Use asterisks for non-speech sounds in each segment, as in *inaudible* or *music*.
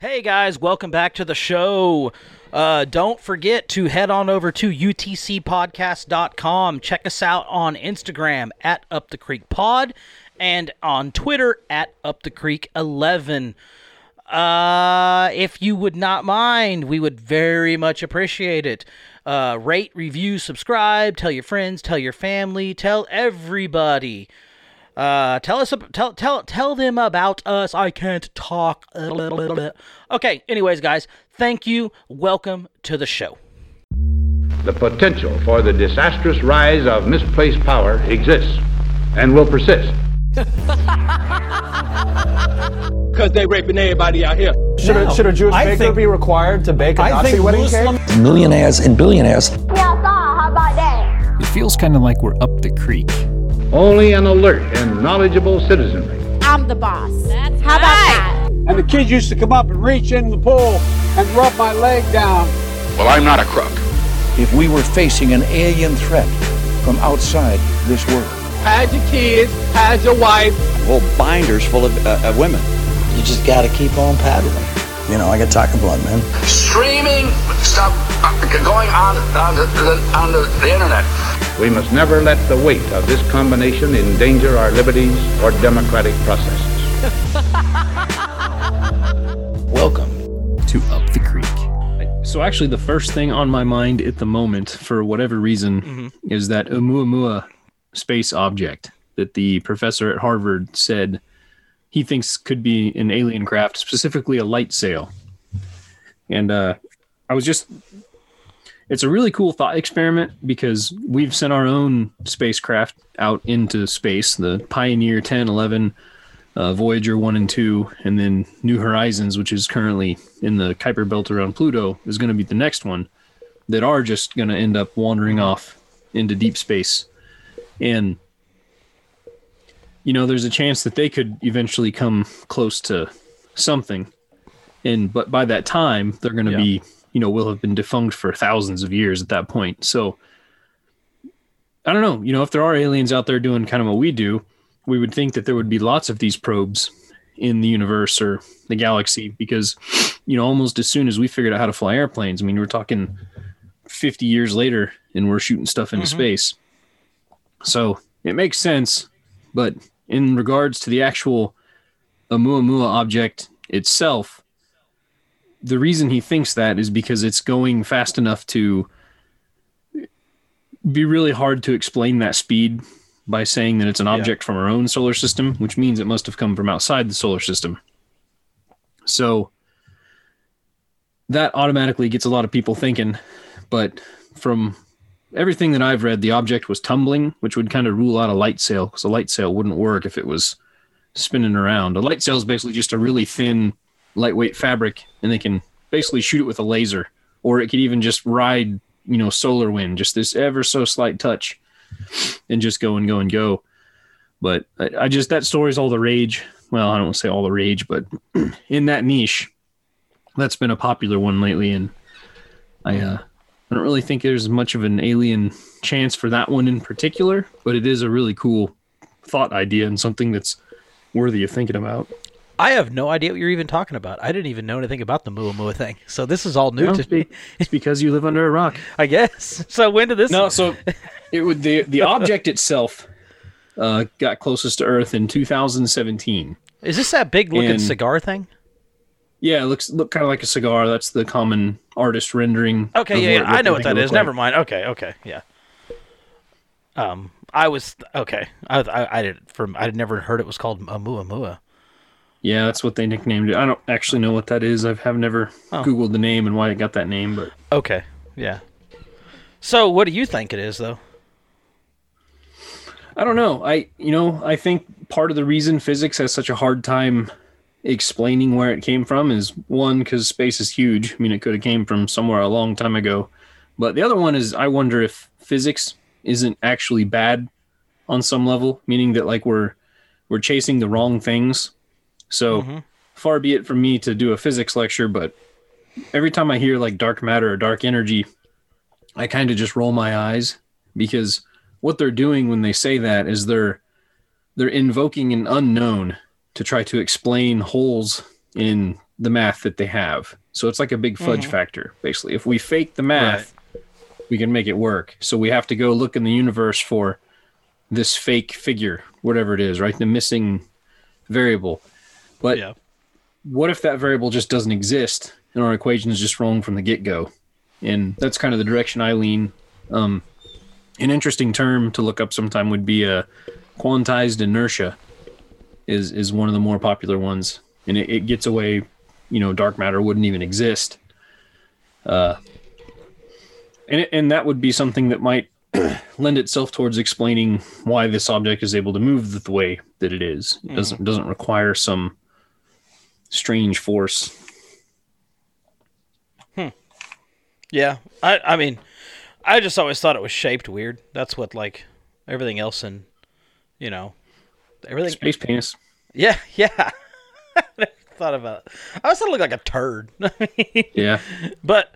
Hey guys, welcome back to the show. Uh, don't forget to head on over to utcpodcast.com. Check us out on Instagram at Up the Creek Pod and on Twitter at Up the Creek 11. Uh, if you would not mind, we would very much appreciate it. Uh, rate, review, subscribe, tell your friends, tell your family, tell everybody. Uh, tell us, tell, tell, tell them about us. I can't talk. Okay. Anyways, guys, thank you. Welcome to the show. The potential for the disastrous rise of misplaced power exists and will persist. *laughs* Because they raping everybody out here. Should, a, should a Jewish I baker think- be required to bake a I Nazi think wedding Muslim- cake? millionaires and billionaires how about that? It feels kind of like we're up the creek. Only an alert and knowledgeable citizenry I'm the boss. how about that? And the kids used to come up and reach in the pool and rub my leg down. Well, I'm not a crook. if we were facing an alien threat from outside this world. Hide your kids, hide your wife. Whole binders full of, uh, of women. You just got to keep on paddling. You know, I got tiger blood, man. Streaming stuff uh, going on on the, the, on the, the internet. We must never let the weight of this combination endanger our liberties or democratic processes. *laughs* Welcome. To Up the Creek. So, actually, the first thing on my mind at the moment, for whatever reason, is that Oumuamua space object that the professor at Harvard said he thinks could be an alien craft, specifically a light sail. And uh, I was just. It's a really cool thought experiment because we've sent our own spacecraft out into space, the Pioneer 10, 11, uh, Voyager 1 and 2, and then New Horizons, which is currently in the Kuiper Belt around Pluto, is going to be the next one that are just going to end up wandering off into deep space. And, you know, there's a chance that they could eventually come close to something. And, but by that time, they're going to be, you know, will have been defunct for thousands of years at that point. So, I don't know, you know, if there are aliens out there doing kind of what we do, we would think that there would be lots of these probes in the universe or the galaxy because you know almost as soon as we figured out how to fly airplanes i mean we're talking 50 years later and we're shooting stuff into mm-hmm. space so it makes sense but in regards to the actual Oumuamua object itself the reason he thinks that is because it's going fast enough to be really hard to explain that speed by saying that it's an object from our own solar system, which means it must have come from outside the solar system. So that automatically gets a lot of people thinking, but from everything that I've read, the object was tumbling, which would kind of rule out a light sail because a light sail wouldn't work if it was spinning around. A light sail is basically just a really thin, lightweight fabric, and they can basically shoot it with a laser, or it could even just ride, you know, solar wind, just this ever so slight touch and just go and go and go. But I, I just that story's all the rage. Well, I don't want to say all the rage, but *clears throat* in that niche, that's been a popular one lately, and I uh, I don't really think there's much of an alien chance for that one in particular, but it is a really cool thought idea and something that's worthy of thinking about. I have no idea what you're even talking about. I didn't even know anything about the Muamua thing. So this is all new Well, to me, It's because you live under a rock. *laughs* I guess. So when did this? No, so it would the the *laughs* object itself uh, got closest to Earth in 2017. Is this that big looking And- cigar thing? Yeah, it looks look kind of like a cigar. That's the common artist rendering. Okay, yeah, yeah. I know what that is. like. Never mind. Okay, okay, yeah. Um, I was okay. I I, I did from I had never heard it was called a Muamua. Yeah, that's what they nicknamed it. I don't actually know what that is. I have never Oh. googled the name and why it got that name, but Okay, yeah. So what do you think it is though? I don't know. I you know I think part of the reason physics has such a hard time explaining where it came from is one because space is huge. I mean, it could have came from somewhere a long time ago, but the other one is I wonder if physics isn't actually bad on some level, meaning that like we're we're chasing the wrong things. So mm-hmm. far be it from me to do a physics lecture, but every time I hear like dark matter or dark energy, I kind of just roll my eyes because what they're doing when they say that is they're they're invoking an unknown to try to explain holes in the math that they have. So it's like a big fudge factor, basically. If we fake the math, we can make it work. So we have to go look in the universe for this fake figure, whatever it is, right? The missing variable. But Yeah. what if that variable just doesn't exist and our equation is just wrong from the get go? And that's kind of the direction I lean. Um, an interesting term to look up sometime would be a quantized inertia. Is is one of the more popular ones, and it, it gets away. You know, dark matter wouldn't even exist. Uh, and it, and that would be something that might *clears throat* lend itself towards explaining why this object is able to move the way that it is. It doesn't doesn't require some strange force. Hmm. Yeah, I I mean, I just always thought it was shaped weird. That's what like everything else in, you know, everything. Space penis. Yeah, *laughs* yeah. Thought about. It. I it looked like a turd. *laughs* Yeah. but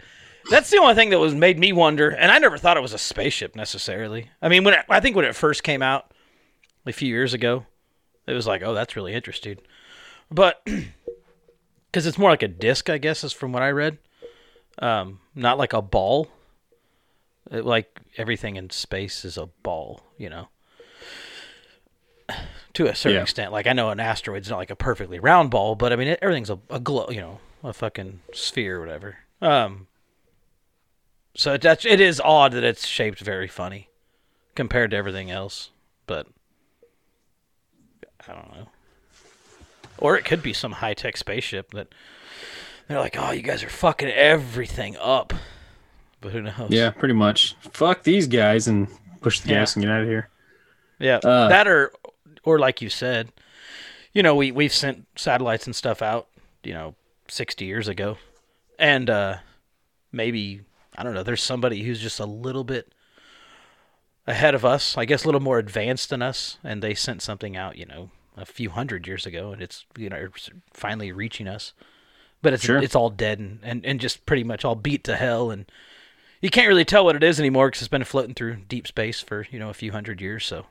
that's the only thing that was made me wonder. And I never thought it was a spaceship necessarily. I mean, when it, I think when it first came out a few years ago, it was like, oh, that's really interesting. But *clears throat* because it's more like a disc, I guess, is from what I read. Um, not like a ball. It- like everything in space is a ball, you know. To a certain Yeah. extent, like I know an asteroid's not like a perfectly round ball, but I mean it, everything's a, a glow, you know, a fucking sphere or whatever. Um, so that's it is odd that it's shaped very funny compared to everything else, but I don't know. Or it could be some high tech spaceship that they're like, oh, you guys are fucking everything up. But who knows? Yeah, pretty much. Fuck these guys and push the Yeah. gas and get out of here. Yeah, Uh, that or or like you said, you know, we we've sent satellites and stuff out, you know, sixty years ago, and uh, maybe I don't know. There's somebody who's just a little bit ahead of us, I guess, a little more advanced than us, and they sent something out, you know, a few hundred years ago, and it's you know it's finally reaching us, but it's Sure. it's all dead and, and and just pretty much all beat to hell and. You can't really tell what it is anymore because it's been floating through deep space for you know a few hundred years. So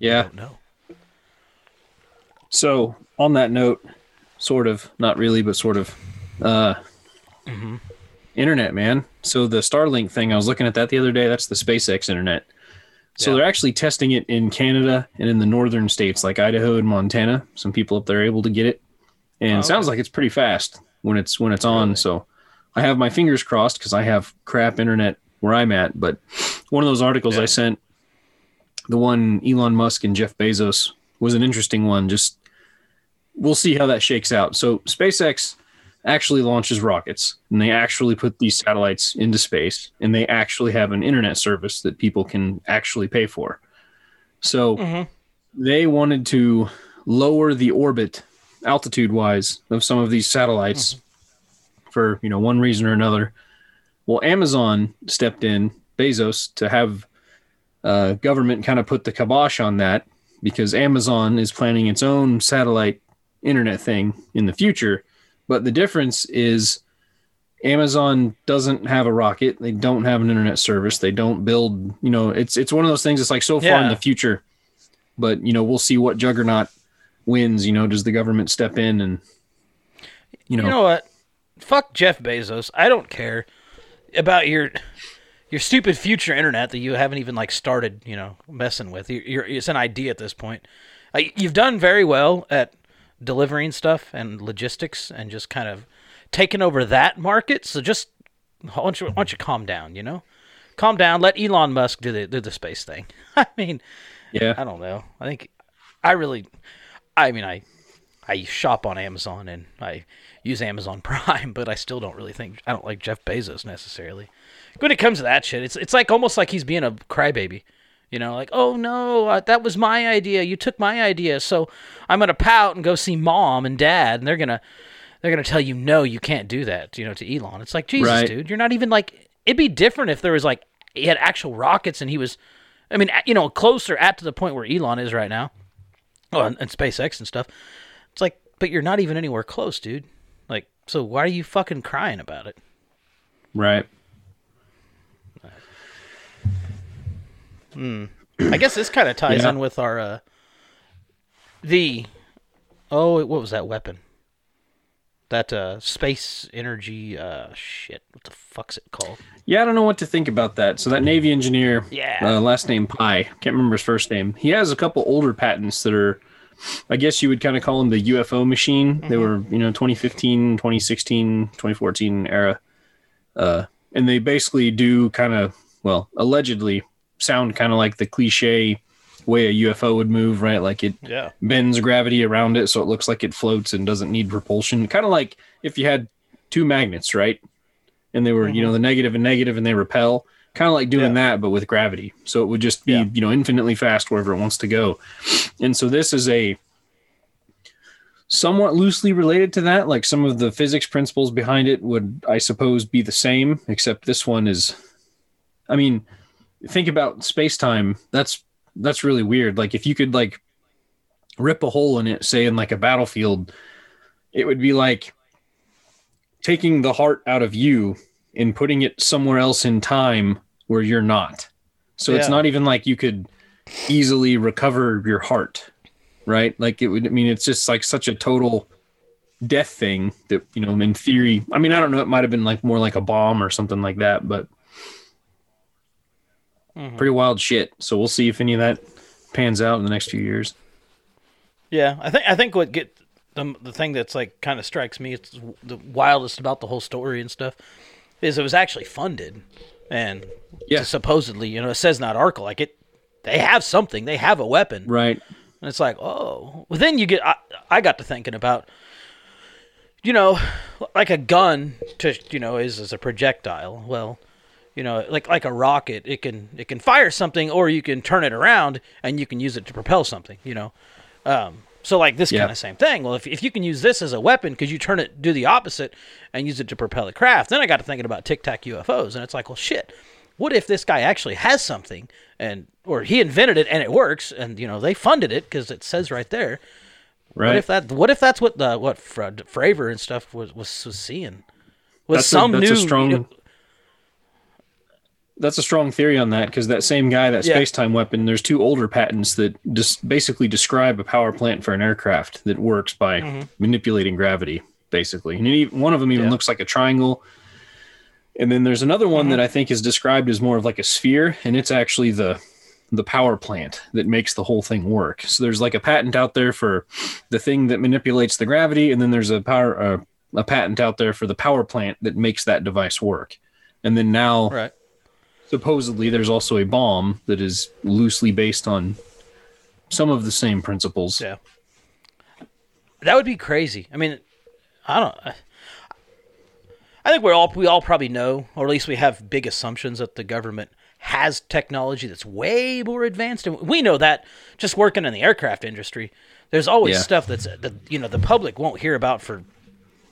Yeah. know. So on that note, sort of, not really, but sort of, uh, internet, man. So the Starlink thing, I was looking at that the other day. That's the SpaceX internet. So Yeah. they're actually testing it in Canada and in the northern states like Idaho and Montana. Some people up there are able to get it, and it sounds like it's pretty fast when it's when it's on. So I have my fingers crossed because I have crap internet where I'm at. But one of those articles I sent, the one Elon Musk and Jeff Bezos was an interesting one. Just we'll see how that shakes out. So SpaceX actually launches rockets and they actually put these satellites into space and they actually have an internet service that people can actually pay for. So mm-hmm. they wanted to lower the orbit altitude wise of some of these satellites mm-hmm. for, you know, one reason or another. Well, Amazon stepped in, Bezos, to have uh, government kind of put the kibosh on that because Amazon is planning its own satellite internet thing in the future. But the difference is Amazon doesn't have a rocket. They don't have an internet service. They don't build, you know, it's it's one of those things. It's like so far in the future, but you know, we'll see what juggernaut wins. You know, does the government step in and you know, You know what? Fuck Jeff Bezos. I don't care about your your stupid future internet that you haven't even like started, you know, messing with. You're, you're, it's an idea at this point. Uh, you've done very well at delivering stuff and logistics and just kind of taking over that market. So just why don't you, why don't you calm down? You know, calm down. Let Elon Musk do the do the space thing. *laughs* I mean, yeah, I don't know. I think I really, I mean, I I shop on Amazon and I use Amazon *laughs* Prime, but I still don't really think I don't like Jeff Bezos necessarily. When it comes to that shit, it's it's like almost like he's being a crybaby. You know, like, oh no, uh, that was my idea. You took my idea, so I'm gonna pout and go see mom and dad, and they're gonna they're gonna tell you no, you can't do that. You know, to Elon, it's like Jesus, Right. dude, you're not even like. It'd be different if there was like he had actual rockets and he was, I mean, you know, closer at to the point where Elon is right now. Oh, and, and SpaceX and stuff. It's like, but you're not even anywhere close, dude. Like, so why are you fucking crying about it? right. I guess this kind of ties Yeah. in with our uh, the oh, what was that weapon? That uh, space energy uh, shit. What the fuck's it called? Yeah, I don't know what to think about that. So that Navy engineer, Yeah. uh, last name Pi, can't remember his first name. He has a couple older patents that are, I guess you would kind of call them the UFO machine. They were, you know, 2015, 2016, 2014 era, uh, and they basically do kind of, well, allegedly sound kind of like the cliche way a UFO would move, right? Like it Yeah. bends gravity around it so it looks like it floats and doesn't need propulsion. Kind of like if you had two magnets, right? And they were, you know, mm-hmm. the negative and negative and they repel. Kind of like doing that, but with gravity. So it would just be, Yeah. you know, infinitely fast wherever it wants to go. And so this is a somewhat loosely related to that. Like some of the physics principles behind it would, I suppose, be the same, except this one is, I mean, think about space time. That's that's really weird. Like if you could like rip a hole in it, say in like a battlefield, it would be like taking the heart out of you and putting it somewhere else in time where you're not. So it's not even like you could easily recover your heart, right? Like it would, I mean, it's just like such a total death thing that, you know, in theory, I mean, I don't know, it might have been like more like a bomb or something like that, but Mm-hmm. pretty wild shit. So we'll see if any of that pans out in the next few years. Yeah, I think I think what get the the thing that's like kind of strikes me it's the wildest about the whole story and stuff is it was actually funded and Yeah. supposedly you know it says not that like it they have something they have a weapon Right. and it's like oh well then you get I, I got to thinking about you know like a gun to you know is as a projectile well you know like like a rocket it can it can fire something or you can turn it around and you can use it to propel something you know um, so like this Yeah. kind of same thing well if, if you can use this as a weapon because you turn it do the opposite and use it to propel a craft then i got to thinking about tic tac ufos and it's like well shit what if this guy actually has something and or he invented it and it works and you know they funded it because it says right there Right. what if that what if that's what the what Fra- Fravor and stuff was was, was seeing was that's some a, that's new a strong you know- that's a strong theory on that because that same guy that Yeah. space-time weapon there's two older patents that just basically describe a power plant for an aircraft that works by Mm-hmm. manipulating gravity basically and it, one of them even Yeah. looks like a triangle and then there's another one Mm-hmm. that i think is described as more of like a sphere and it's actually the the power plant that makes the whole thing work so there's like a patent out there for the thing that manipulates the gravity and then there's a power uh, a patent out there for the power plant that makes that device work and then now right supposedly there's also a bomb that is loosely based on some of the same principles. Yeah. That would be crazy. I mean, I don't. I, I think we all we all probably know, or at least we have big assumptions that the government has technology that's way more advanced, and we know that just working in the aircraft industry. There's always Yeah. stuff that's that you know the public won't hear about for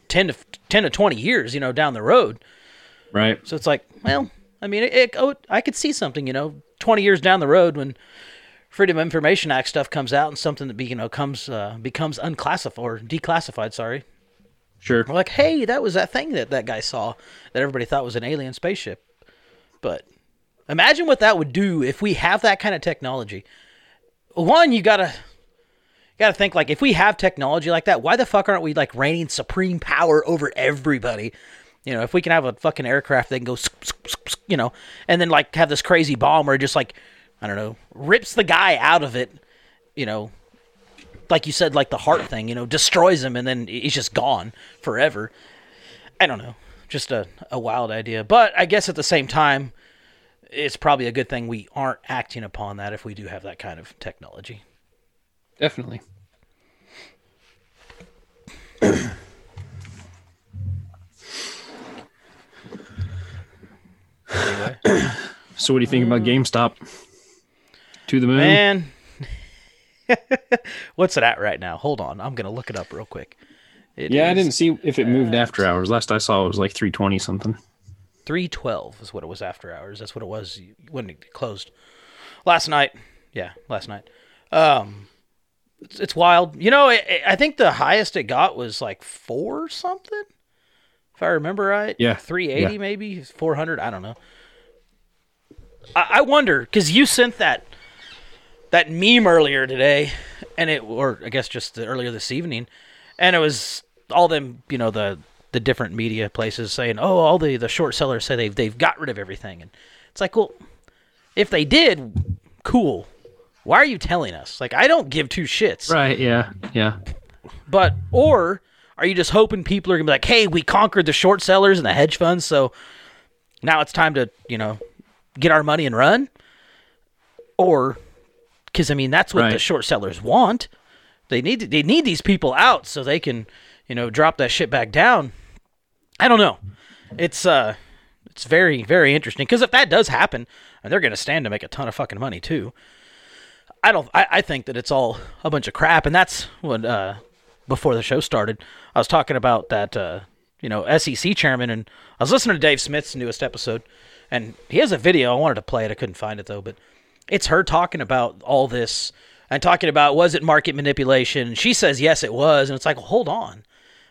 ten to ten to twenty years, you know, down the road. Right. So it's like, well, I mean, it, it, oh, I could see something, you know, 20 years down the road when Freedom of Information Act stuff comes out and something that be, you know comes uh, becomes unclassified or declassified. Sorry, Sure. we're like, hey, that was that thing that that guy saw that everybody thought was an alien spaceship. But imagine what that would do if we have that kind of technology. One, you gotta you gotta think like if we have technology like that, why the fuck aren't we like reigning supreme power over everybody? You know, if we can have a fucking aircraft that can go, you know, and then like have this crazy bomb where it just like, I don't know, rips the guy out of it, you know, like you said, like the heart thing, you know, destroys him and then he's just gone forever. I don't know, just a, a wild idea. But I guess at the same time, it's probably a good thing we aren't acting upon that if we do have that kind of technology. Definitely. *clears throat* *clears throat* So what do you think about GameStop? To the moon? Man, *laughs* what's it at right now? Hold on, I'm gonna look it up real quick. It yeah, I didn't see if it moved after hours. Last I saw it was like 320 something. 312 is what it was after hours. That's what it was when it closed last night. Yeah, last night. Um, it's, it's wild. You know, I I think the highest it got was like four something, if I remember right. Yeah, 380 yeah. maybe 400. I don't know. I, I wonder because you sent that that meme earlier today, and it or I guess just earlier this evening, and it was all them you know the the different media places saying, oh, all the the short sellers say they've they've got rid of everything, and it's like, well, if they did, cool. Why are you telling us? Like, I don't give two shits. Right. Yeah. Yeah. But or are you just hoping people are gonna be like, hey, we conquered the short sellers and the hedge funds, so now it's time to you know get our money and run? Or because I mean that's what the short sellers want. They need they need these people out so they can you know drop that shit back down. I don't know. It's uh it's very very interesting because if that does happen, and they're gonna stand to make a ton of fucking money too. I don't. I, I think that it's all a bunch of crap, and that's what uh, before the show started, I was talking about that uh, you know SEC chairman, and I was listening to Dave Smith's newest episode, and he has a video. I wanted to play it, I couldn't find it though, but it's her talking about all this and talking about was it market manipulation. She says yes, it was, and it's like, well, hold on.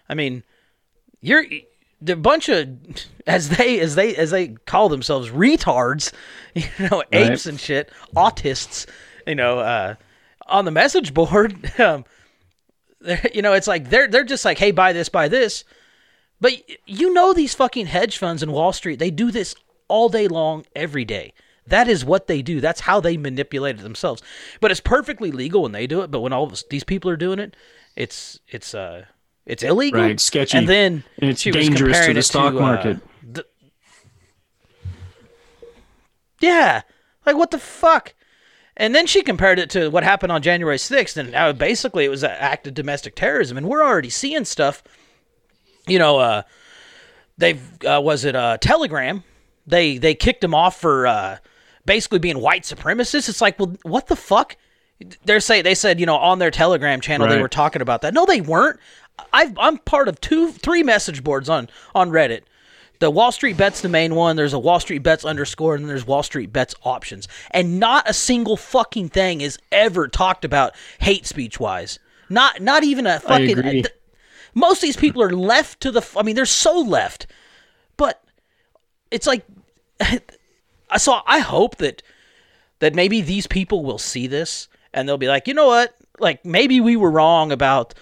I mean, you're the bunch of *laughs* as they as they as they call themselves retards, *laughs* you know, apes and shit, autists, you know, uh, on the message board. *laughs* Um, you know, it's like they're they're just like, hey, buy this, buy this. But you know, these fucking hedge funds in Wall Street, they do this all day long, every day. That is what they do. That's how they manipulate it themselves. But it's perfectly legal when they do it. But when all of these people are doing it, it's it's uh it's illegal, Right, sketchy. And then And it's dangerous to the stock uh, market. the- yeah, like what the fuck? And then she compared it to what happened on January 6th, and uh, basically it was an act of domestic terrorism. And we're already seeing stuff. You know, uh, they've uh, was it uh, Telegram? They they kicked him off for uh, basically being white supremacists. It's like, well, what the fuck? They're say they said you know on their Telegram channel they were talking about that. No, they weren't. I've, I'm part of two, three message boards on on Reddit. The Wall Street Bets the main one. There's a Wall Street Bets underscore, and then there's Wall Street Bets options. And not a single fucking thing is ever talked about hate speech wise. Not not even a fucking. th- most of these people are left to the. f- I mean, they're so left, but it's like. *laughs* so I hope that that maybe these people will see this and they'll be like, you know what? Like maybe we were wrong about,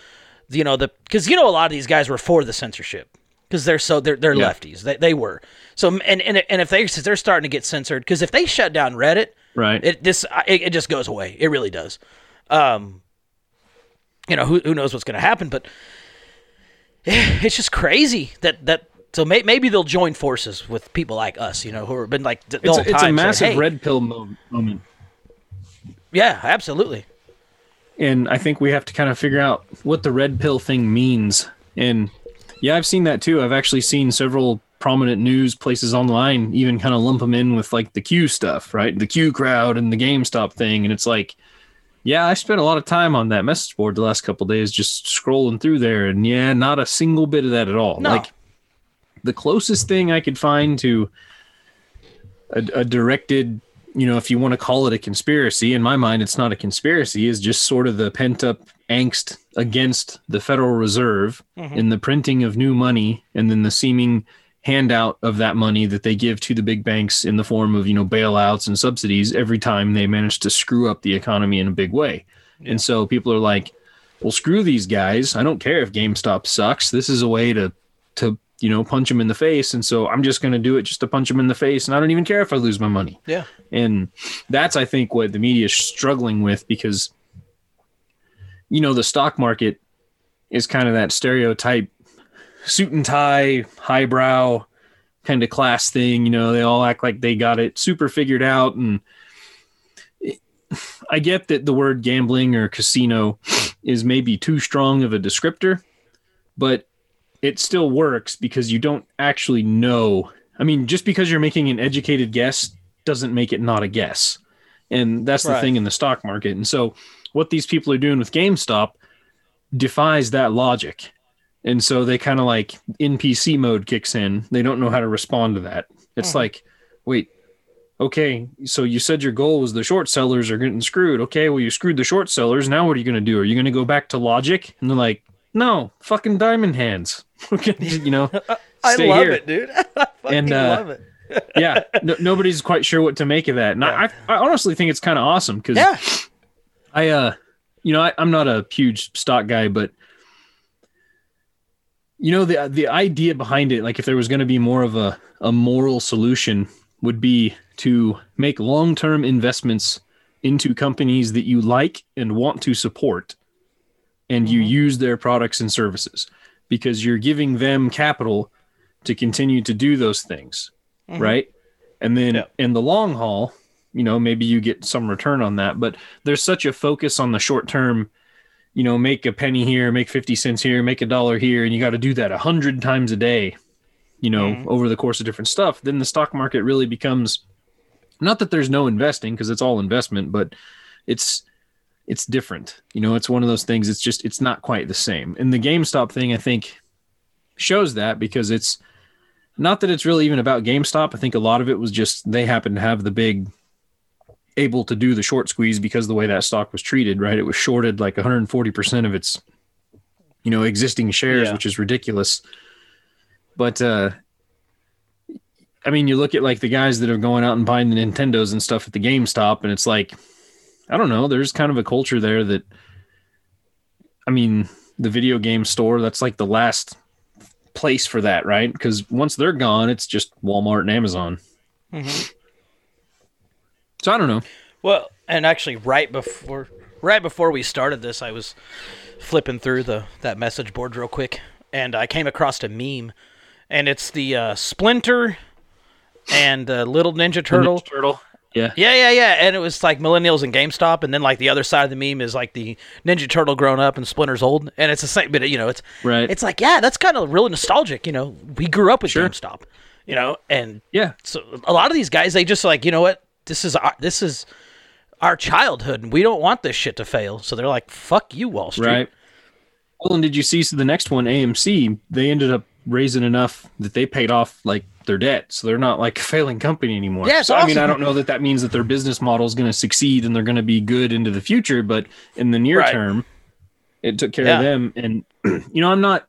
you know, the because you know a lot of these guys were for the censorship because they're so they're they're Yeah. lefties. They they were so and and and if they they're starting to get censored because if they shut down Reddit, Right. It this it, it just goes away. It really does. Um, you know who who knows what's going to happen, but *sighs* it's just crazy that that. So may, maybe they'll join forces with people like us, you know, who have been like the, the It's, whole a, it's a time saying, massive "Hey." red pill mo- moment. Yeah, absolutely. and I think we have to kind of figure out what the red pill thing means. And yeah, I've seen that too. I've actually seen several prominent news places online even kind of lump them in with like the Q stuff, right? The Q crowd and the GameStop thing, and it's like, yeah, I spent a lot of time on that message board the last couple days just scrolling through there, and yeah, not a single bit of that at all. No. Like the closest thing I could find to a, a directed you know if you want to call it a conspiracy in my mind it's not a conspiracy is just sort of the pent up angst against the federal reserve mm-hmm. in the printing of new money and then the seeming handout of that money that they give to the big banks in the form of you know bailouts and subsidies every time they manage to screw up the economy in a big way. And so people are like well screw these guys. I don't care if gamestop sucks. This is a way to to you know punch him in the face. And so i'm just going to do it just to punch him in the face. And i don't even care if i lose my money. Yeah. and that's i think what the media is struggling with because you know the stock market is kind of that stereotype suit and tie highbrow kind of class thing. You know they all act like they got it super figured out. And it- i get that the word gambling or casino is maybe too strong of a descriptor but it still works because you don't actually know. I mean just because you're making an educated guess doesn't make it not a guess. And that's the Right. thing in the stock market. And so what these people are doing with gamestop defies that logic. And so they kind of like npc mode kicks in. They don't know how to respond to that. It's hmm. like wait okay so you said your goal was the short sellers are getting screwed. Okay well you screwed the short sellers. Now what are you going to do? Are you going to go back to logic? And they're like no fucking diamond hands *laughs* you know *laughs* I love here. it, dude. *laughs* I fucking And, uh, love it. yeah no, nobody's quite sure what to make of that and I, I honestly think it's kind of awesome because Yeah. I uh you know, I, I'm not a huge stock guy, but you know, the the idea behind it, like if there was gonna be more of a, a moral solution, would be to make long term investments into companies that you like and want to support and you use their products and services because you're giving them capital to continue to do those things mm-hmm. right? And then Yeah. in the long haul you know maybe you get some return on that but there's such a focus on the short term you know make a penny here make 50 cents here make a dollar here and you got to do that a hundred times a day you know mm-hmm. over the course of different stuff then the stock market really becomes not that there's no investing because it's all investment but it's it's different. You know it's one of those things it's just it's not quite the same. And the gamestop thing i think shows that because it's not that it's really even about gamestop. I think a lot of it was just they happened to have the big able to do the short squeeze because the way that stock was treated right? It was shorted like 140% of its you know existing shares Yeah. which is ridiculous. But uh I mean, you look at like the guys that are going out and buying the Nintendos and stuff at the GameStop, and it's like, I don't know, there's kind of a culture there that, I mean, the video game store, that's like the last place for that, right? Because once they're gone, it's just Walmart and Amazon. So I don't know. Well, and actually, right before right before we started this, I was flipping through the that message board real quick, and I came across a meme, and it's the uh, Splinter and uh, Little Ninja Turtle. Ninja Turtle. Yeah. Yeah, yeah, yeah. And it was like millennials and GameStop, and then like the other side of the meme is like the Ninja Turtle grown up and Splinter's old, and it's the same. But you know, it's Right. It's like yeah, that's kind of really nostalgic. You know, we grew up with Sure. GameStop. You know, and Yeah. so a lot of these guys they just like you know what this is our this is our childhood and we don't want this shit to fail so they're like fuck you wall street Right. Well, and did you see so the next one, AMC? They ended up raising enough that they paid off like their debt, so they're not like *laughs* a failing company anymore. Yeah, so I mean, I don't know that that means that their business model is going to succeed and they're going to be good into the future, but in the near Right. term, it took care Yeah. of them. And *clears throat* you know, I'm not.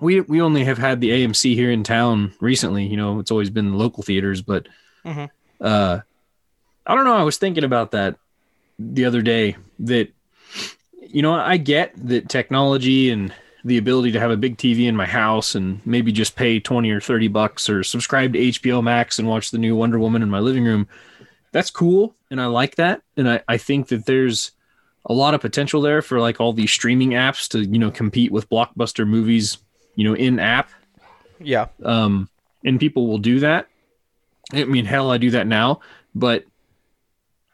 We we only have had the AMC here in town recently. You know, it's always been the local theaters, but Mhm. uh, I don't know. I was thinking about that the other day. That you know, I get that technology and the ability to have a big TV in my house and maybe just pay 20 or 30 bucks or subscribe to HBO Max and watch the new Wonder Woman in my living room. That's cool. And I like that. And I, I think that there's a lot of potential there for like all these streaming apps to, you know, compete with blockbuster movies, you know, in app yeah um, and people will do that. I mean, hell, I do that now, but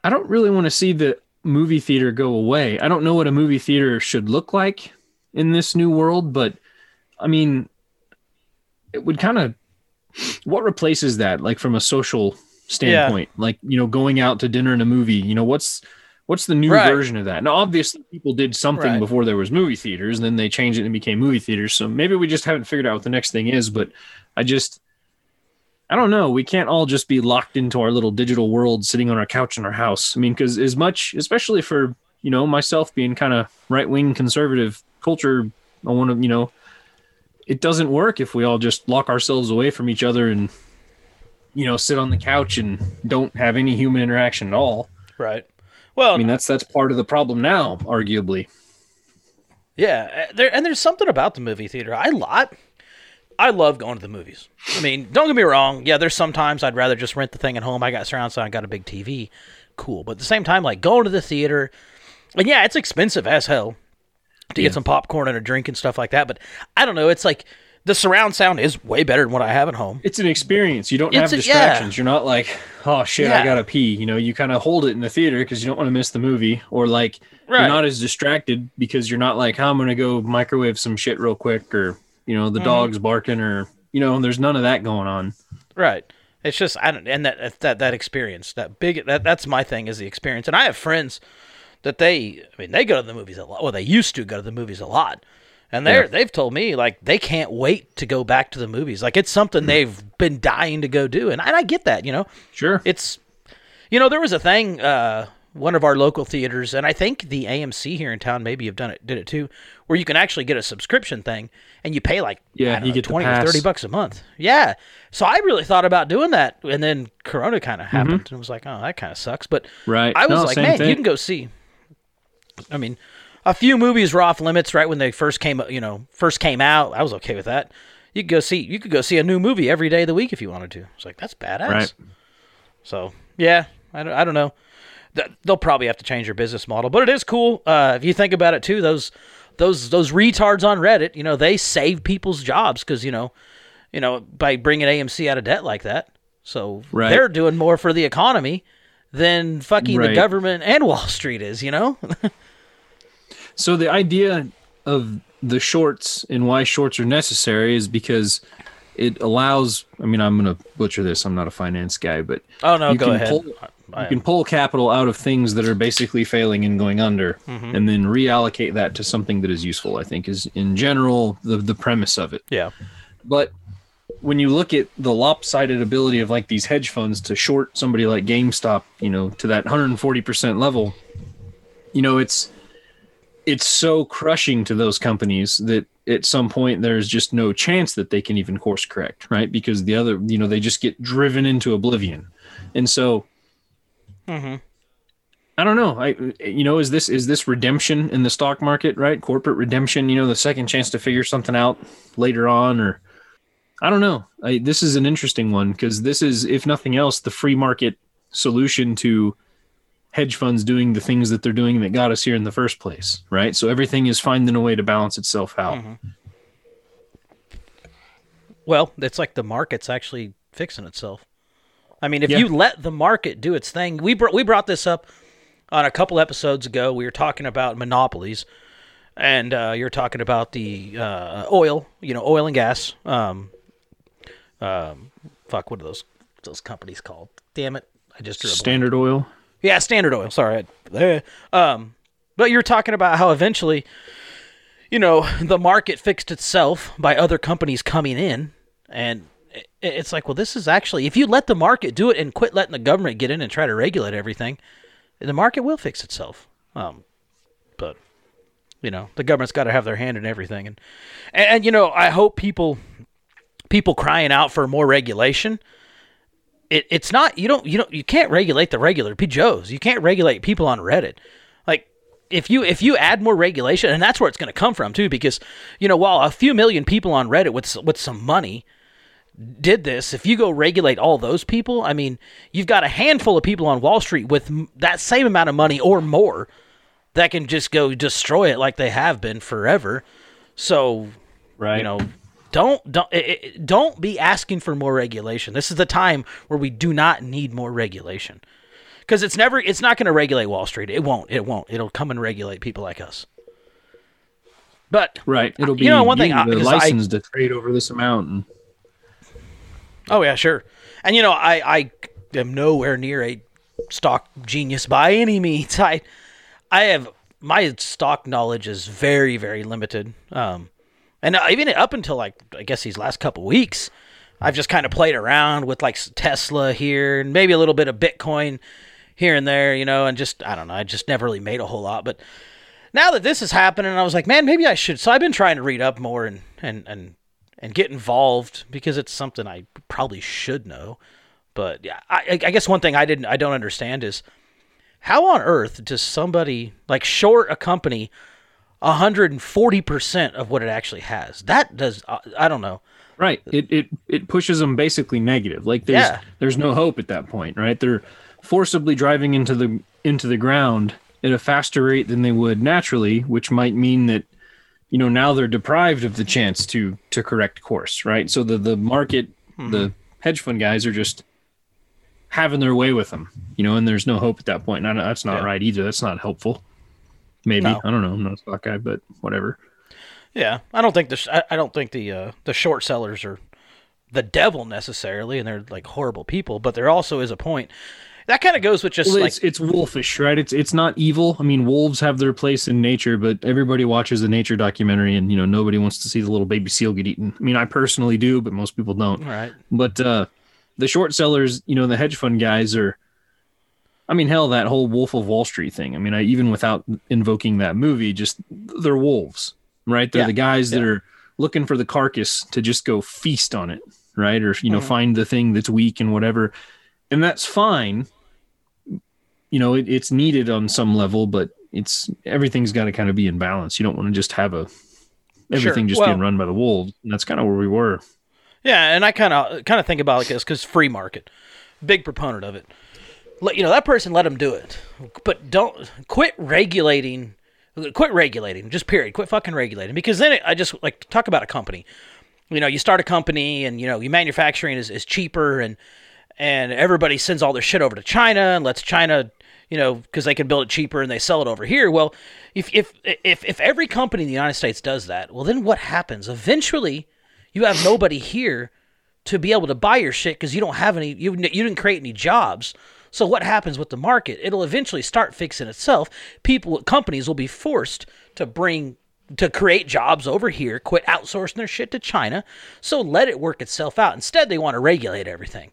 I don't really want to see the movie theater go away. I don't know what a movie theater should look like in this new world, but I mean, it would kind of what replaces that, like from a social standpoint, like you know, going out to dinner and a movie. You know, what's what's the new Right. version of that? Now, obviously, people did something Right. before there was movie theaters, and then they changed it and became movie theaters. So maybe we just haven't figured out what the next thing is. But I just, I don't know. We can't all just be locked into our little digital world, sitting on our couch in our house. I mean, because as much, especially for you know myself being kind of right wing conservative culture, I want to you know, it doesn't work if we all just lock ourselves away from each other and you know sit on the couch and don't have any human interaction at all. right. Well I mean, that's that's part of the problem now, arguably. yeah uh, there and there's something about the movie theater. I lot i love going to the movies. I mean don't get me wrong. Yeah there's sometimes i'd rather just rent the thing at home. I got surround sound i got a big tv cool. But at the same time like going to the theater and yeah it's expensive as hell to get some popcorn and a drink and stuff like that but i don't know it's like the surround sound is way better than what i have at home It's an experience. You don't It's have a- distractions. You're not like, oh shit, Yeah. I gotta pee. You know, you kind of hold it in the theater because you don't want to miss the movie, or like Right. you're not as distracted because you're not like, oh, I'm gonna go microwave some shit real quick, or you know, the mm-hmm. dog's barking, or you know, there's none of that going on. Right. It's just I don't and that that that experience that big that that's my thing is the experience and I have friends that they I mean they go to the movies a lot well they used to go to the movies a lot and they're Yeah. they've told me like they can't wait to go back to the movies like it's something Mm. they've been dying to go do and I, and I get that you know Sure. it's you know there was a thing uh one of our local theaters and i think the amc here in town maybe have done it did it too where you can actually get a subscription thing and you pay like Yeah, you know, get 20 or 30 bucks a month yeah so i really thought about doing that and then corona kind of happened and it was like oh that kind of sucks but Mm-hmm. Right. i was No, like man thing. you can go see I mean, a few movies were off limits right when they first came, you know, first came out. I was okay with that. You could go see you could go see a new movie every day of the week if you wanted to. It's like that's badass. Right. So yeah, I don't, I don't know. They'll probably have to change their business model, but it is cool. Uh, if you think about it too, those those those retards on Reddit, you know, they save people's jobs because you know, you know, by bringing AMC out of debt like that. So Right. they're doing more for the economy than fucking the government and Wall Street is. You know. *laughs* So the idea of the shorts and why shorts are necessary is because it allows. I mean, I'm going to butcher this. I'm not a finance guy, but Oh no, you go can ahead. pull you can pull capital out of things that are basically failing and going under, Mm-hmm. and then reallocate that to something that is useful. I think is in general the the premise of it. yeah. But when you look at the lopsided ability of like these hedge funds to short somebody like GameStop, you know, to that 140% level, you know, it's it's so crushing to those companies that at some point there's just no chance that they can even course correct, right? Because the other, you know, they just get driven into oblivion. And so mm-hmm. I don't know. I you know, is this is this redemption in the stock market, right? Corporate redemption, you know, the second chance to figure something out later on or I don't know. I, this is an interesting one because this is, if nothing else, the free market solution to hedge funds doing the things that they're doing that got us here in the first place, right? So everything is finding a way to balance itself out. Well, it's like the market's actually fixing itself. I mean, if Yeah. you let the market do its thing, we br- we brought this up on a couple episodes ago. We were talking about monopolies, and uh, you're talking about the uh, oil, you know, oil and gas. Um, um, fuck, what are those those companies called? Damn it, I just drew a blank. Standard oil. Yeah, Standard Oil. Sorry. Um, but you're talking about how eventually, you know, the market fixed itself by other companies coming in, and it's like, well, this is actually if you let the market do it and quit letting the government get in and try to regulate everything, the market will fix itself. Um, but you know, the government's got to have their hand in everything, and, and and you know, I hope people people crying out for more regulation it, it's not you don't you don't you can't regulate the regular P Joes. You can't regulate people on Reddit. Like if you if you add more regulation, and that's where it's going to come from too, because you know while a few million people on Reddit with with some money did this, if you go regulate all those people, I mean you've got a handful of people on Wall Street with m- that same amount of money or more that can just go destroy it like they have been forever. So Right. you know don't don't i- i- don't be asking for more regulation this is the time where we do not need more regulation because it's never it's not going to regulate wall street it won't it won't it'll come and regulate people like us but Right. Uh, it'll be you know one thing uh, I, the I- license to trade over this amount. And, Oh yeah, sure. And you know, I I am nowhere near a stock genius by any means. *laughs* I I have my stock knowledge is very very limited. Um, and uh, even up until like I guess these last couple weeks, I've just kind of played around with like Tesla here and maybe a little bit of Bitcoin here and there, you know, and just I don't know. I just never really made a whole lot, but now that this is happening, I was like, man, maybe I should. So I've been trying to read up more and and and and get involved because it's something I probably should know. But yeah, I, I guess one thing I didn't I don't understand is how on earth does somebody like short a company 140% of what it actually has? That does uh, I don't know. right. It, it it pushes them basically negative. Like there's Yeah. there's no hope at that point, right? They're forcibly driving into the into the ground at a faster rate than they would naturally, which might mean that you know now they're deprived of the chance to to correct course, right? So the the market, Mm-hmm. the hedge fund guys are just having their way with them, you know, and there's no hope at that point. And that's not Yeah. right either. That's not helpful. Maybe No. I don't know. I'm not a stock guy, but whatever. Yeah, I don't think the I, don't think the uh, the short sellers are the devil necessarily, and they're like horrible people. But there also is a point that kind of goes with just Well, like it's it's wolfish, right? It's it's not evil. I mean, wolves have their place in nature, but everybody watches the nature documentary, and you know nobody wants to see the little baby seal get eaten. I mean, I personally do, but most people don't. right. But uh, the short sellers, you know, the hedge fund guys are. I mean, hell, that whole Wolf of Wall Street thing. I mean, I, even without invoking that movie, just they're wolves, right? They're Yeah. the guys that Yeah. are looking for the carcass to just go feast on it, right? Or you know, Mm-hmm. find the thing that's weak and whatever, and that's fine. You know, it, it's needed on some level, but it's everything's got to kind of be in balance. You don't want to just have a everything Sure. just Well- being run by the wolves. And that's kind of where we were. Yeah, and I kind of kind of think about it like this because free market, big proponent of it. Let you know that person, let them do it, but don't quit regulating. Quit regulating, just period. Quit fucking regulating because then it, I just like talk about a company. You know, you start a company and you know, your manufacturing is, is cheaper and and everybody sends all their shit over to China and lets China, you know, because they can build it cheaper and they sell it over here. Well, if if if if every company in the United States does that, well, then what happens? Eventually, you have nobody here to be able to buy your shit because you don't have any. You you didn't create any jobs. So what happens with the market? It'll eventually start fixing itself. People, companies will be forced to bring to create jobs over here, quit outsourcing their shit to China. So let it work itself out. Instead, they want to regulate everything.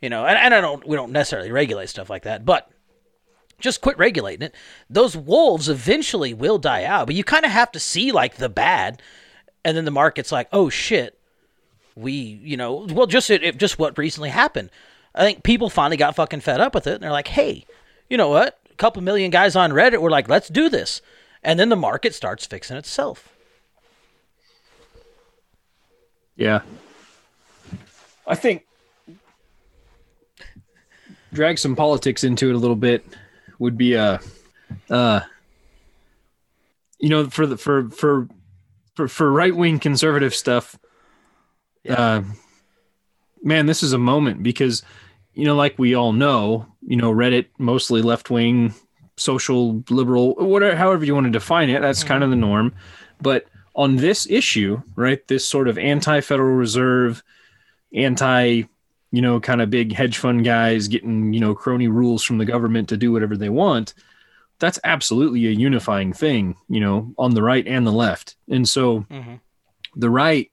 You know, and, and I don't we don't necessarily regulate stuff like that, but just quit regulating it. Those wolves eventually will die out, but you kind of have to see like the bad, and then the market's like, oh shit, we, you know, well, just it, it just what recently happened. I think people finally got fucking fed up with it, and they're like, hey, you know what? A couple million guys on Reddit were like, let's do this, and then the market starts fixing itself. Yeah. I think drag some politics into it a little bit would be a uh you know for the for for for, for right-wing conservative stuff uh man this is a moment because you know like we all know you know reddit mostly left-wing social liberal whatever however you want to define it that's kind of the norm. But on this issue right this sort of anti-federal reserve anti you know kind of big hedge fund guys getting you know crony rules from the government to do whatever they want that's absolutely a unifying thing you know on the right and the left. And so mm-hmm. the right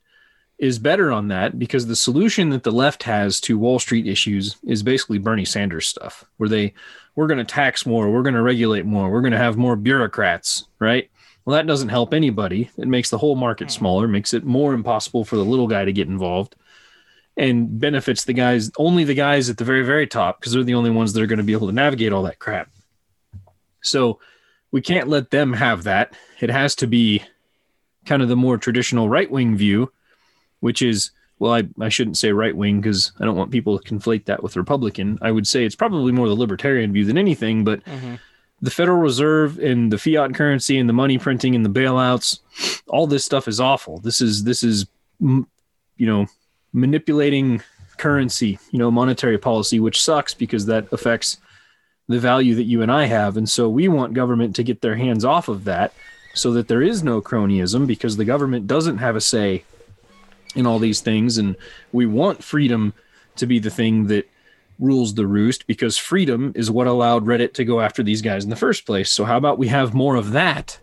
is better on that because the solution that the left has to Wall Street issues is basically Bernie Sanders stuff, where they we're going to tax more, we're going to regulate more, we're going to have more bureaucrats, right? Well, that doesn't help anybody. It makes the whole market hmm. smaller, makes it more impossible for the little guy to get involved, and benefits the guys only the guys at the very very top because they're the only ones that are going to be able to navigate all that crap. So we can't let them have that. It has to be kind of the more traditional right wing view, which is, well, I, I shouldn't say right wing because I don't want people to conflate that with Republican. I would say it's probably more the libertarian view than anything, but mm-hmm. the Federal Reserve and the fiat currency and the money printing and the bailouts, all this stuff is awful. This is, this is, you know, manipulating currency, you know, monetary policy, which sucks because that affects the value that you and I have. And so we want government to get their hands off of that so that there is no cronyism because the government doesn't have a say in all these things. And we want freedom to be the thing that rules the roost because freedom is what allowed Reddit to go after these guys in the first place. So how about we have more of that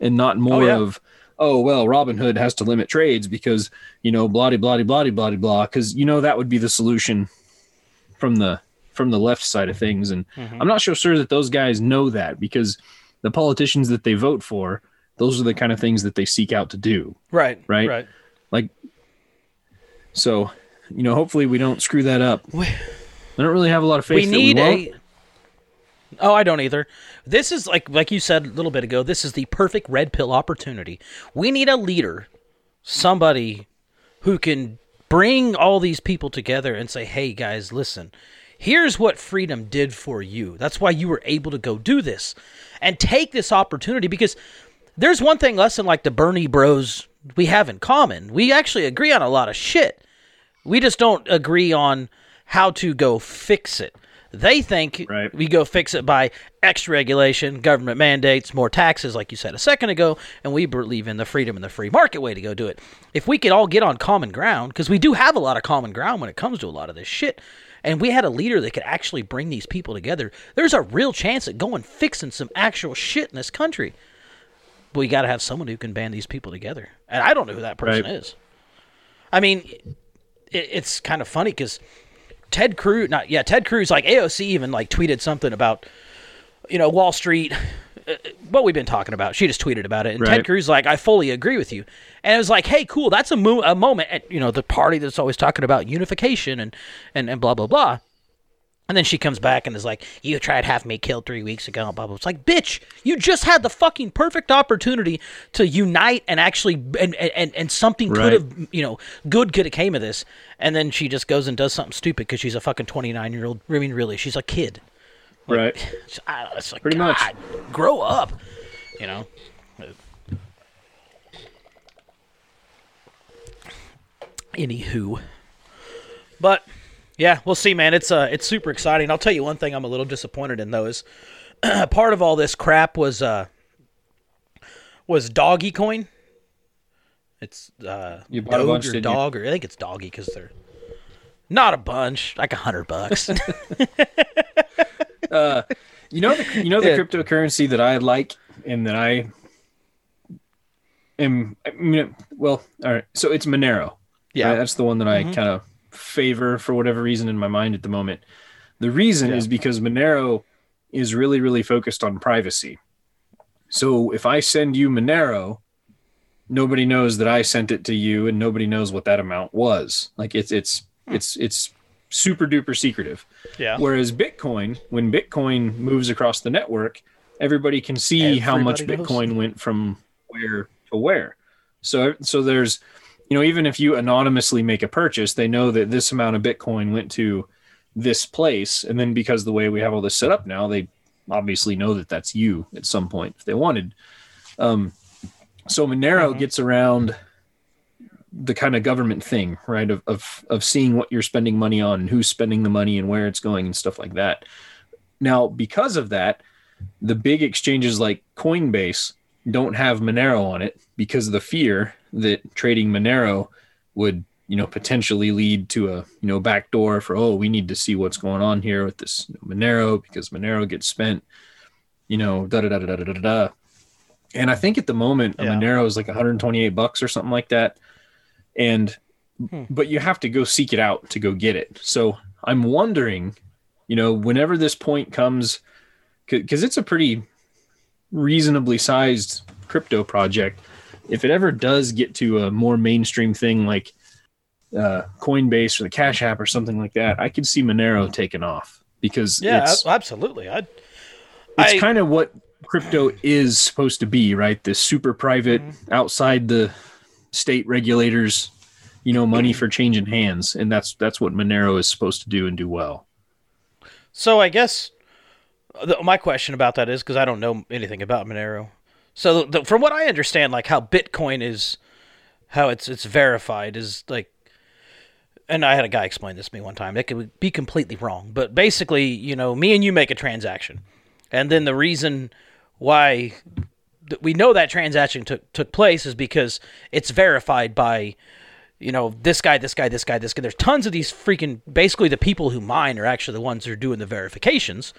and not oh, more yeah. of, oh, well, Robinhood has to limit trades because, you know, blah, blah, blah, blah, blah, blah, because, you know, that would be the solution from the from the left side of things and mm-hmm. i'm not so sure that those guys know that because the politicians that they vote for those are the kind of things that they seek out to do Right. Right. Right. like so you know hopefully we don't screw that up. I don't really have a lot of faith we that need we a oh i don't either. This is like like you said a little bit ago this is the perfect red pill opportunity. We need a leader. Somebody who can bring all these people together and say hey guys listen here's what freedom did for you. That's why you were able to go do this and take this opportunity. Because there's one thing us and like the bernie bros we have in common. We actually agree on a lot of shit we just don't agree on how to go fix it. They think Right. we go fix it by extra regulation, government mandates, more taxes, like you said a second ago, and we believe in the freedom and the free market way to go do it. If we could all get on common ground, because we do have a lot of common ground when it comes to a lot of this shit, and we had a leader that could actually bring these people together, there's a real chance at going fixing some actual shit in this country. But we got to have someone who can band these people together, and I don't know who that person Right. is. I mean, it, it's kind of funny because Ted Cruz, not yeah, Ted Cruz, like AOC even like tweeted something about, you know, Wall Street, uh, what we've been talking about. She just tweeted about it, and Ted Right. Cruz like, I fully agree with you, and it was like, hey, cool, that's a, mo- a moment at you know the party that's always talking about unification and and and blah blah blah. And then she comes back and is like, "You tried having me killed three weeks ago." Blah blah. It's like, bitch, you just had the fucking perfect opportunity to unite and actually, and and, and something could have, you know, good could have came of this. And then she just goes and does something stupid because she's a fucking twenty nine year old. I mean, really, she's a kid. right. *laughs* It's, know, it's like, Pretty much. Grow up. You know. Anywho, but yeah, we'll see, man. It's uh, it's super exciting. I'll tell you one thing. I'm a little disappointed in though is *clears throat* part of all this crap was uh was doggy coin. It's uh You bought bunch, or didn't you? dog or I think it's doggy because they're not a bunch, like a hundred bucks. *laughs* *laughs* uh, You know the you know the Yeah. cryptocurrency that I like and that I am I mean, well, all right. So it's Monero. Yeah. Mm-hmm. right? That's the one that I kind of favor for whatever reason in my mind at the moment. The reason is because Monero is really really focused on privacy. So if I send you Monero, nobody knows that I sent it to you and nobody knows what that amount was. Like it's it's hmm. it's it's super duper secretive. yeah. Whereas Bitcoin, when Bitcoin moves across the network, everybody can see how much knows. Bitcoin went from where to where. So so there's you know even if you anonymously make a purchase, they know that this amount of Bitcoin went to this place and then because the way we have all this set up now, they obviously know that that's you at some point if they wanted. Um so Monero Mm-hmm. gets around the kind of government thing, right? Of, of of seeing what you're spending money on and who's spending the money and where it's going and stuff like that. Now, because of that, the big exchanges like Coinbase don't have Monero on it because of the fear that trading Monero would, you know, potentially lead to a, you know, backdoor for oh, we need to see what's going on here with this Monero because Monero gets spent, you know, da da da da da da da. And I think at the moment, a Yeah. Monero is like 128 bucks or something like that and hmm. but you have to go seek it out to go get it so i'm wondering you know whenever this point comes because it's a pretty reasonably sized crypto project if it ever does get to a more mainstream thing like uh, coinbase or the cash app or something like that i could see monero taking off because Yeah, it's, absolutely. I it's I- kind of what crypto is supposed to be, right? This super private, Mm-hmm. outside the state regulators, you know, money for changing hands, and that's that's what Monero is supposed to do and do well. So I guess the, my question about that is because I don't know anything about Monero. So the, from what I understand, like how Bitcoin is, how it's it's verified is like, and I had a guy explain this to me one time. It could be completely wrong, but basically, you know, me and you make a transaction, and then the reason why we know that transaction took took place is because it's verified by you know, this guy, this guy, this guy, this guy. There's tons of these freaking. Basically, the people who mine are actually the ones who are doing the verifications,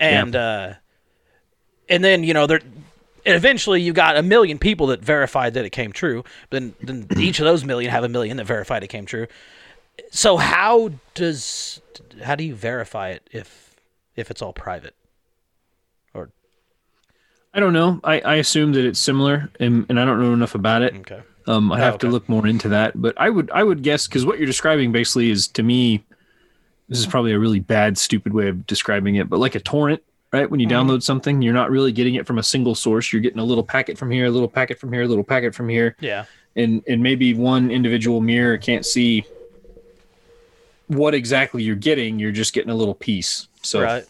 and uh, and then you know, there. Eventually, you got a million people that verified that it came true. Then, then *clears throat* each of those million have a million that verified it came true. So how does how do you verify it if if it's all private? Or I don't know. I, I assume that it's similar, and, and I don't know enough about it. okay, Um, I have okay. to look more into that, but I would I would guess because what you're describing basically is to me, this is probably a really bad, stupid way of describing it, but like a torrent, right? When you mm-hmm. download something, you're not really getting it from a single source. You're getting a little packet from here, a little packet from here, a little packet from here, yeah, and and maybe one individual mirror can't see what exactly you're getting. You're just getting a little piece. So right.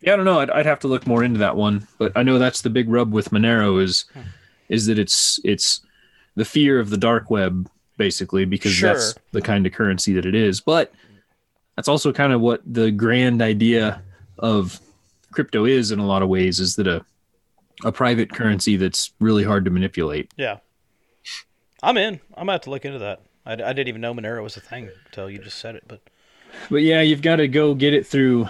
yeah, I don't know. I'd, I'd have to look more into that one, but I know that's the big rub with Monero is hmm. is that it's it's the fear of the dark web basically because that's the kind of currency that it is. But that's also kind of what the grand idea of crypto is in a lot of ways is that a a private currency that's really hard to manipulate. Yeah. I'm in. I'm gonna have to look into that. I, I didn't even know Monero was a thing until you just said it. But But yeah, you've got to go get it through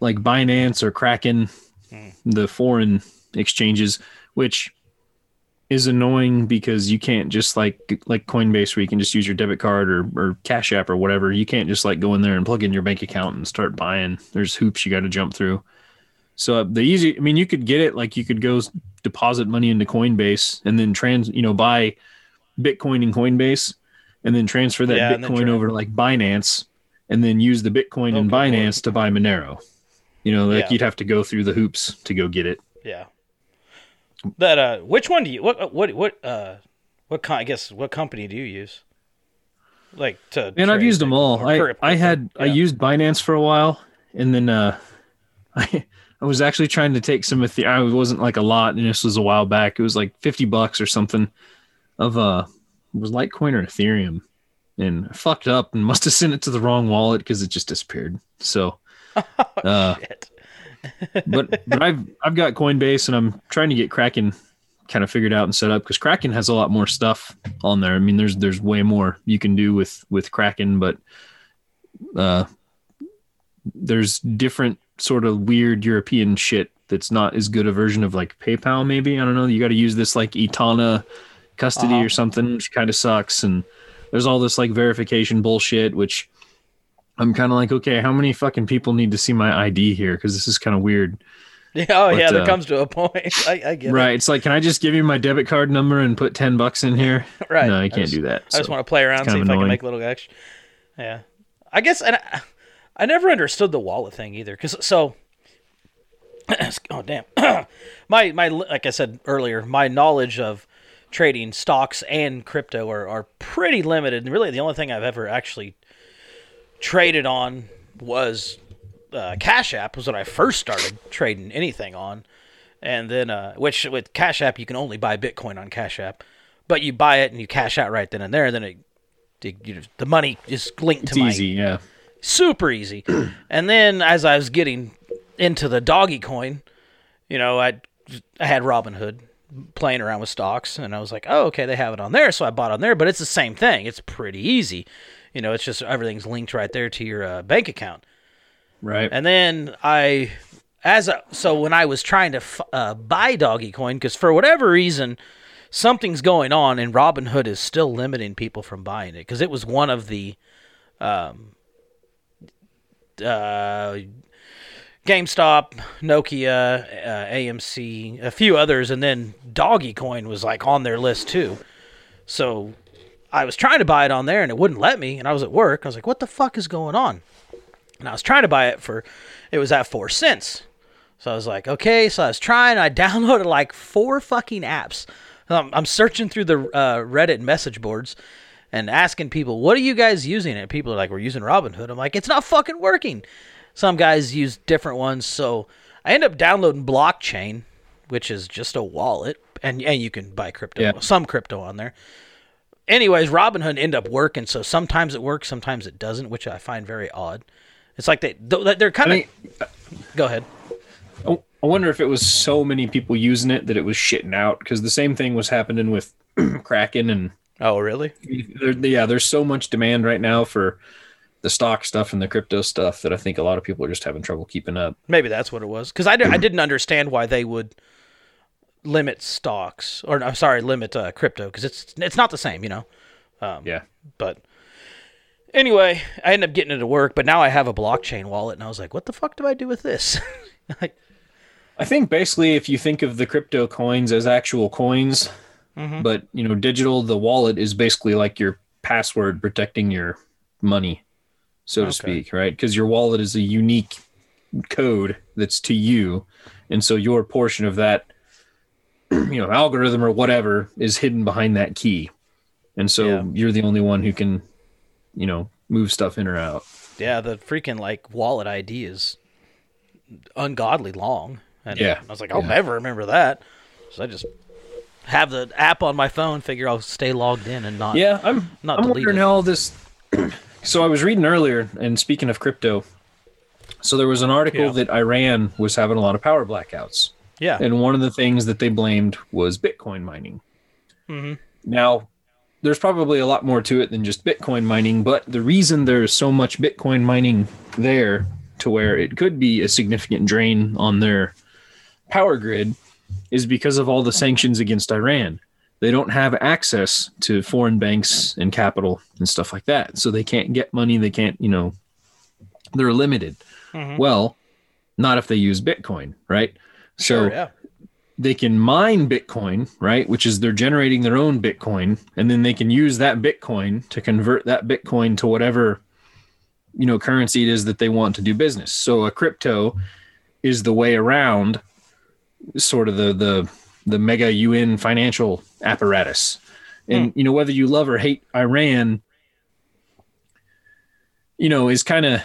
like Binance or Kraken, hmm. the foreign exchanges, which is annoying because you can't just like like Coinbase where you can just use your debit card or, or Cash App or whatever. You can't just like go in there and plug in your bank account and start buying. There's hoops you got to jump through. So uh, the easy, I mean, you could get it like you could go deposit money into Coinbase and then trans, you know, buy Bitcoin in Coinbase and then transfer that Yeah, Bitcoin over to like Binance and then use the Bitcoin in Oh, lord. Binance to buy Monero. You know, like Yeah. you'd have to go through the hoops to go get it. Yeah. That uh, which one do you what what what uh what con- I guess what company do you use? Like to And I've used them all. I. I had I used Binance for a while, and then uh, *laughs* I I was actually trying to take some of the. I wasn't like a lot, and this was a while back. It was like fifty bucks or something of uh, it was Litecoin or Ethereum, and I fucked up and *laughs* must have sent it to the wrong wallet because it just disappeared. So, *laughs* uh, Shit. But but I've I've got Coinbase and I'm trying to get Kraken kind of figured out and set up because Kraken has a lot more stuff on there. I mean, there's there's way more you can do with with Kraken, but uh, there's different sort of weird European shit that's not as good a version of like PayPal. Maybe I don't know. You got to use this like Etana custody Uh-huh. or something, which kind of sucks. And there's all this like verification bullshit, which I'm kind of like, okay, how many fucking people need to see my ID here? Because this is kind of weird. *laughs* Yeah, oh yeah, But, there uh, comes to a point. *laughs* I, I get Right. It's like, can I just give you my debit card number and put 10 bucks in here? *laughs* Right. No, I I can't just- do that. I just want to play around, see if of I can make a little extra. Yeah, I guess, and I, I never understood the wallet thing either. Because so, *clears throat* oh damn, *clears throat* my my like I said earlier, my knowledge of trading stocks and crypto are are pretty limited. And really, the only thing I've ever actually traded on was uh, Cash App. Was when I first started trading anything on, and then uh, which with Cash App you can only buy Bitcoin on Cash App, but you buy it and you cash out right then and there. and Then it, it you the money is linked It's to my easy. Yeah. super easy. *clears throat* and then as I was getting into the doggy coin, you know, I I had Robinhood playing around with stocks, and I was like, oh, okay, they have it on there, so I bought on there. But it's the same thing. It's pretty easy. You know, it's just everything's linked right there to your uh, bank account. Right. And then I, as a, so when I was trying to f- uh, buy Doggy Coin, because for whatever reason, something's going on, and Robinhood is still limiting people from buying it because it was one of the, um, uh, GameStop, Nokia, uh, AMC, a few others, and then Doggy Coin was like on their list too. So I was trying to buy it on there, and it wouldn't let me. And I was at work. I was like, "What the fuck is going on?" and I was trying to buy it for it was at four cents. So I was like, okay. So I was trying. I *laughs* downloaded like four fucking apps. Um, I'm searching through the uh, Reddit message boards and asking people, "What are you guys using?" And people are like, "We're using Robinhood." I'm like, "It's not fucking working." Some guys use different ones, so I end up downloading Blockchain, which is just a wallet, and and you can buy crypto, Yeah. some crypto on there. Anyways, Robinhood end up working, so sometimes it works, sometimes it doesn't, which I find very odd. It's like they they're kind I of. mean, uh, Go ahead. I I wonder if it was so many people using it that it was shitting out because the same thing was happening with *clears throat* Kraken and Oh, really? there, yeah, there's so much demand right now for the stock stuff and the crypto stuff that I think a lot of people are just having trouble keeping up. Maybe that's what it was. Because I, I didn't understand why they would limit stocks, or I'm sorry, limit uh, crypto, because it's it's not the same, you know. Um, Yeah. But anyway, I ended up getting it to work. But now I have a blockchain wallet, and I was like, what the fuck do I do with this? *laughs* like, I think basically if you think of the crypto coins as actual coins, Mm-hmm. but you know, digital, the wallet is basically like your password protecting your money, so to speak, right? Because your wallet is a unique code that's to you, and so your portion of that, you know, algorithm or whatever is hidden behind that key, and so Yeah. you're the only one who can, you know, move stuff in or out. yeah, the freaking like wallet ID is ungodly long. And Yeah. I was like, I'll Yeah. never remember that. So I just have the app on my phone. Figure I'll stay logged in and not. Yeah, I'm not I'm wondering how all this. *clears throat* so I was reading earlier, and speaking of crypto, so there was an article Yeah. that Iran was having a lot of power blackouts, Yeah. and one of the things that they blamed was Bitcoin mining. Mhm. Now, there's probably a lot more to it than just Bitcoin mining, but the reason there's so much Bitcoin mining there to where it could be a significant drain on their power grid is because of all the sanctions against Iran. They don't have access to foreign banks and capital and stuff like that. So they can't get money. They can't, you know, they're limited. Well, not if they use Bitcoin, right? So Sure, yeah. they can mine Bitcoin, right? Which is they're generating their own Bitcoin, and then they can use that Bitcoin to convert that Bitcoin to whatever you know currency it is that they want to do business. So a crypto is the way around sort of the the the mega UN financial apparatus. And hmm. you know whether you love or hate Iran you know is kind of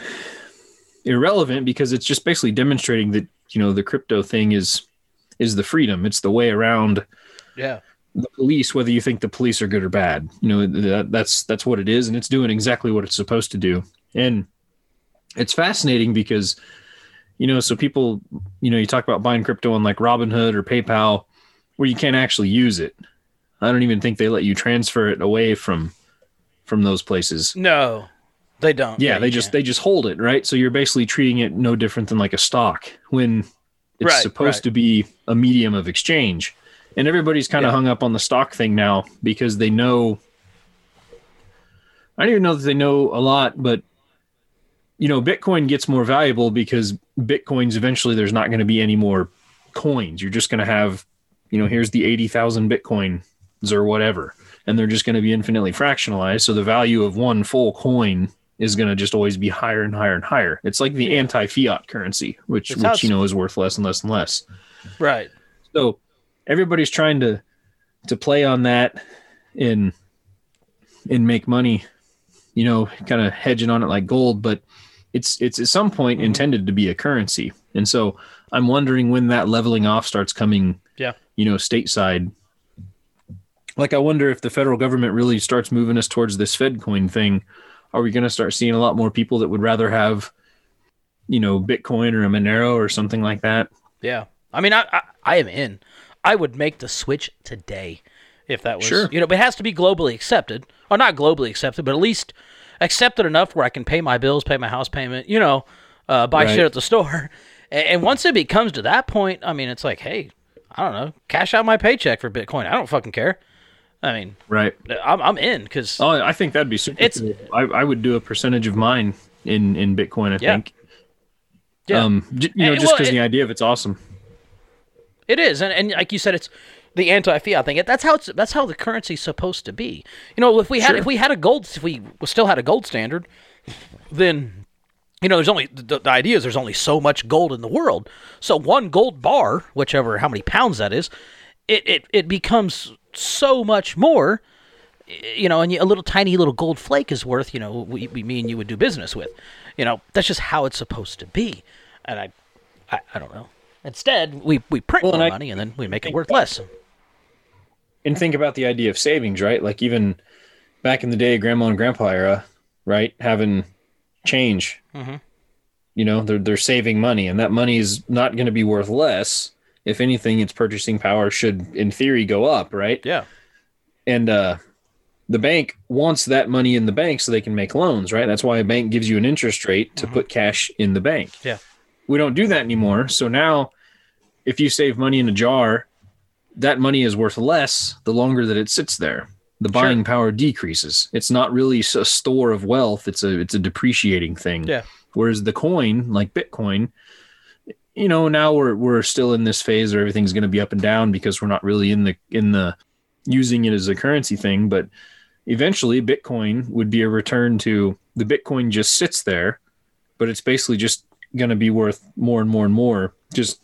irrelevant because it's just basically demonstrating that you know the crypto thing is is the freedom. It's the way around Yeah. the police, whether you think the police are good or bad. You know, that, that's that's what it is, and it's doing exactly what it's supposed to do. And it's fascinating because, you know, so people, you know, you talk about buying crypto on like Robinhood or PayPal, where you can't actually use it. I don't even think they let you transfer it away from from those places. No, they don't. Yeah, you they just they just hold it, right? So you're basically treating it no different than like a stock when it's Right, supposed right. to be a medium of exchange. And everybody's kind of Yeah. hung up on the stock thing now because they know I don't even know that they know a lot, but you know, Bitcoin gets more valuable because Bitcoins eventually there's not going to be any more coins. You're just going to have, you know, here's the 80,000 Bitcoins or whatever, and they're just going to be infinitely fractionalized. So the value of one full coin is going to just always be higher and higher and higher. It's like the anti-fiat currency, which It's which you know is worth less and less and less. right. So everybody's trying to to play on that and and make money, you know, kind of hedging on it like gold, but it's it's at some point mm-hmm. intended to be a currency. And so I'm wondering when that leveling off starts coming, Yeah. you know, stateside. Like I wonder if the federal government really starts moving us towards this Fed coin thing, are we going to start seeing a lot more people that would rather have you know, Bitcoin or a Monero or something like that? Yeah. I mean, I, I I am in. I would make the switch today if that was Sure. you know, but it has to be globally accepted, or not globally accepted, but at least accepted enough where I can pay my bills, pay my house payment, you know, uh, buy Right. shit at the store. *laughs* And, and once it becomes to that point, I mean, it's like, hey, I don't know, cash out my paycheck for Bitcoin. I don't fucking care. I mean, Right. I'm I'm in because Oh, I think that'd be super. It's- cool. I, I would do a percentage of mine in in Bitcoin. I Yeah. think. yeah, Um, you know, And- just because it- the idea of it's awesome. It is, and, and like you said, it's the anti-fiat thing. That's how it's that's how the currency's supposed to be. You know, if we had Sure. if we had a gold if we still had a gold standard, then you know there's only the, the idea is there's only so much gold in the world. So one gold bar, whichever how many pounds that is, it it, it becomes so much more. You know, and a little tiny little gold flake is worth you know we, we me and you would do business with. You know, that's just how it's supposed to be, and I I, I don't know. Instead, we, we print Well, and more I money and then we make it worth less. And think about the idea of savings, right? Like even back in the day, grandma and grandpa era, right? Having change. Mhm. You know, they're they're saving money, and that money is not going to be worth less. If anything, its purchasing power should, in theory, go up, right? Yeah. and uh, the bank wants that money in the bank so they can make loans, right? That's why a bank gives you an interest rate to put cash in the bank. Yeah. We don't do that anymore. So now, if you save money in a jar, that money is worth less the longer that it sits there. The Sure. buying power decreases. It's not really a store of wealth. It's a it's a depreciating thing. Yeah. Whereas the coin, like Bitcoin, you know, now we're we're still in this phase where everything's going to be up and down because we're not really in the in the using it as a currency thing. But eventually, Bitcoin would be a return to the Bitcoin just sits there, but it's basically just going to be worth more and more and more just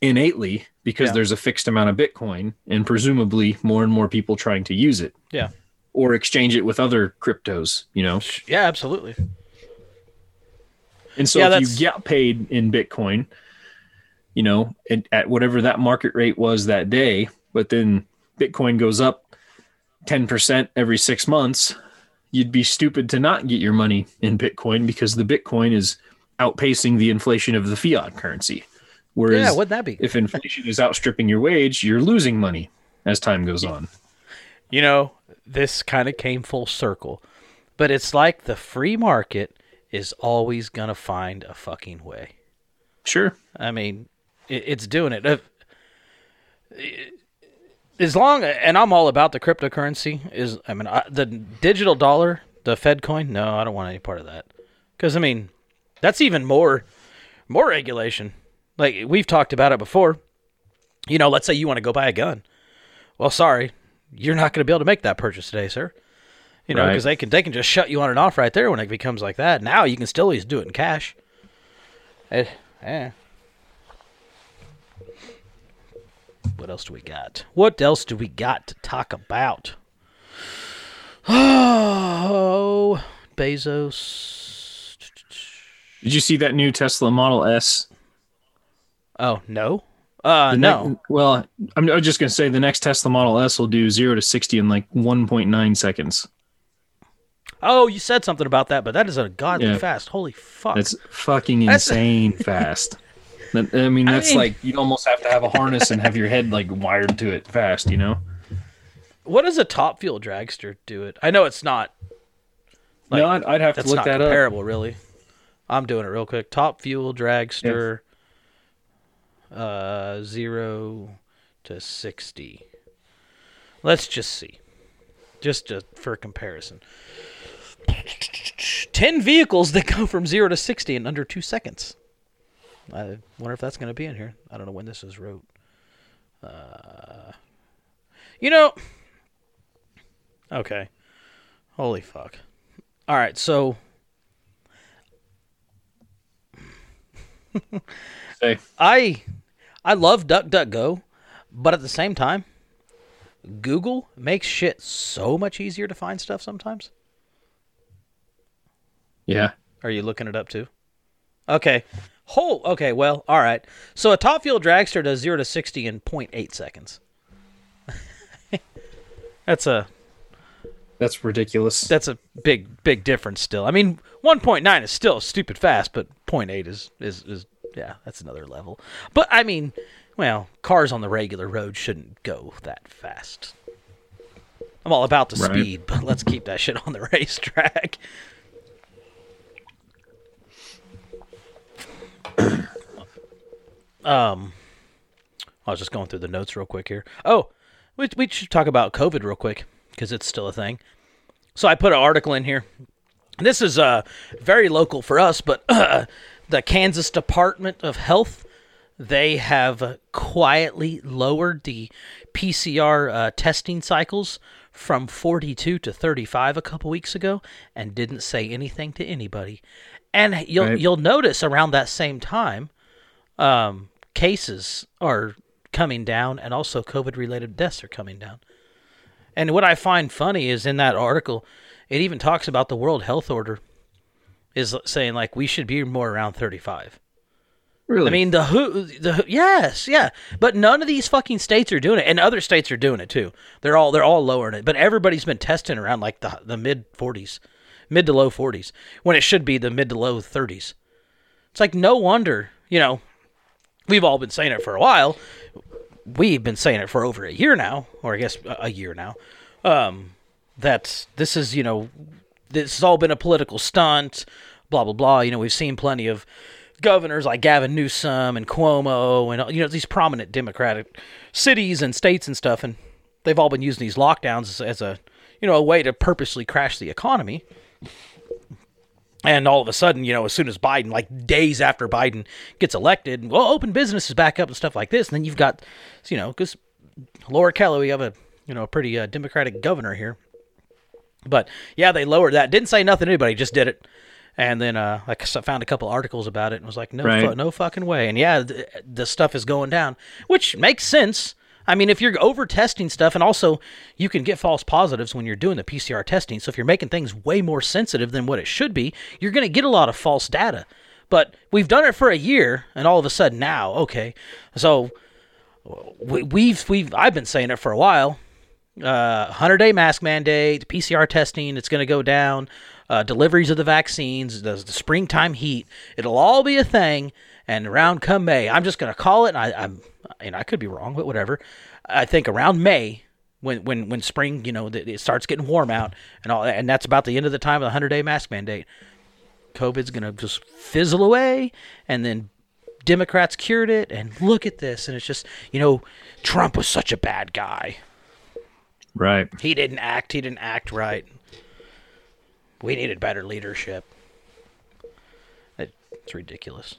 innately because Yeah. there's a fixed amount of Bitcoin and presumably more and more people trying to use it Yeah. or exchange it with other cryptos. You know. Yeah, absolutely. And so Yeah, if that's- you get paid in Bitcoin, you know, at, at whatever that market rate was that day, but then Bitcoin goes up 10% every six months, you'd be stupid to not get your money in Bitcoin because the Bitcoin is outpacing the inflation of the fiat currency. Whereas Yeah, wouldn't that be? if inflation is outstripping your wage, you're losing money as time goes on. You know, this kind of came full circle. But it's like the free market is always going to find a fucking way. Sure. I mean, it, it's doing it. Uh, if- As long and I'm all about the cryptocurrency is I mean I, the digital dollar, the Fed coin. No, I don't want any part of that. Cuz I mean, that's even more more regulation. Like we've talked about it before. You know, let's say you want to go buy a gun. Well, sorry, you're not going to be able to make that purchase today, sir. You know, Right. because they can they can just shut you on and off right there when it becomes like that. Now you can still always do it in cash. Eh, eh. What else do we got? What else do we got to talk about? *sighs* Oh, Bezos. Did you see that new Tesla Model S? Oh no. Uh The no. well, I'm, I was just gonna say the next Tesla Model S will do zero to sixty in like 1.9 seconds. Oh, you said something about that, but that is a godly Yeah. fast. Holy fuck. That's fucking That's- *laughs* insane fast. That- I mean, I that's mean- like you'd almost have to have a harness and have your head like wired to it fast. You know? What does a top fuel dragster do it? I know it's not. Like, no, I'd, I'd have to look that up. comparable, really. I'm doing it real quick. Top fuel dragster, uh, zero to sixty. Let's just see, just to, for comparison. Ten vehicles that go from zero to sixty in under two seconds. I wonder if that's going to be in here. I don't know when this is wrote. Uh, you know. Okay. Holy fuck. All right, so Say, I I love DuckDuckGo, but at the same time, Google makes shit so much easier to find stuff sometimes. Yeah, Are you looking it up too? Okay. Whole okay, well, all right. So a top fuel dragster does 0 to 60 in 0.8 seconds. *laughs* that's a that's ridiculous. that's a big big difference still. I mean, 1.9 is still stupid fast, but 0.8 is is is yeah, that's another level. But I mean, well, cars on the regular road shouldn't go that fast. I'm all about the Right. speed, but let's keep that shit on the *laughs* racetrack. *coughs* um I was just going through the notes real quick here. Oh, we we should talk about COVID real quick because it's still a thing. So I put an article in here. This is uh, very local for us, but *coughs* the Kansas Department of Health they have uh, quietly lowered the PCR uh, testing cycles from 42 to 35 a couple weeks ago, and didn't say anything to anybody. And you'll Right. you'll notice around that same time, um, cases are coming down, and also COVID-related deaths are coming down. And what I find funny is in that article, it even talks about the World Health Order is saying like we should be more around 35. really? I mean the who the who- yes yeah, but none of these fucking states are doing it, and other states are doing it too. They're all they're all lowering it, but everybody's been testing around like the the mid 40s, mid to low 40s, when it should be the mid to low 30s. It's like no wonder you know we've all been saying it for a while. We've been saying it for over a year now, or I guess a year now. Um, that this is you know this has all been a political stunt, blah blah blah. You know we've seen plenty of governors like Gavin Newsom and Cuomo and you know these prominent Democratic cities and states and stuff, and they've all been using these lockdowns as, as a you know a way to purposely crash the economy. And all of a sudden, you know, as soon as Biden, like days after Biden gets elected, well, open businesses back up and stuff like this. And then you've got, you know, because Laura Kelly, we have a, you know, a pretty uh, Democratic governor here. But yeah, they lowered that. Didn't say nothing to anybody, just did it. And then uh, I found a couple articles about it and was like, no, Right. fu- no fucking way. And yeah, the, the stuff is going down, which makes sense. I mean, if you're over testing stuff, and also you can get false positives when you're doing the PCR testing. So if you're making things way more sensitive than what it should be, you're going to get a lot of false data. But we've done it for a year, and all of a sudden now, okay, so we, we've we've I've been saying it for a while. Uh, 100 day mask mandate, PCR testing, it's going to go down. Uh, deliveries of the vaccines, the, the springtime heat, it'll all be a thing. And around come May, I'm just going to call it. And I, I'm, and I could be wrong, but whatever. I think around May, when when when spring, you know, it starts getting warm out, and all, and that's about the end of the time of the 100 day mask mandate. COVID's going to just fizzle away, and then Democrats cured it. And look at this, and it's just, you know, Trump was such a bad guy. right. He didn't act. He didn't act right. We needed better leadership. It's ridiculous.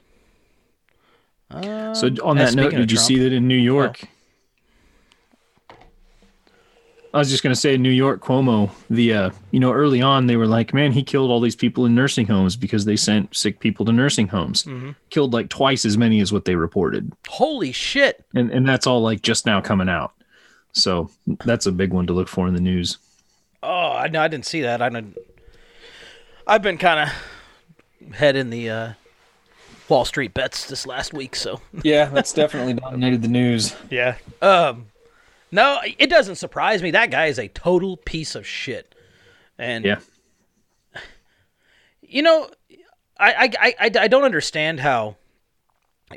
So on that note, did you see that in New York? I was just gonna say, in New York Cuomo. The uh, you know, early on they were like, man, he killed all these people in nursing homes because they sent sick people to nursing homes. Killed like twice as many as what they reported, Holy shit. and and that's all like just now coming out. So that's a big one to look for in the news. Oh, I know. I didn't see that. I didn't. I've been kind of head in the uh, Wall Street bets this last week, so *laughs* Yeah, that's definitely dominated the news. yeah. Um, no, it doesn't surprise me. That guy is a total piece of shit, and Yeah. *sighs* you know, I, I, I, I- I don't understand how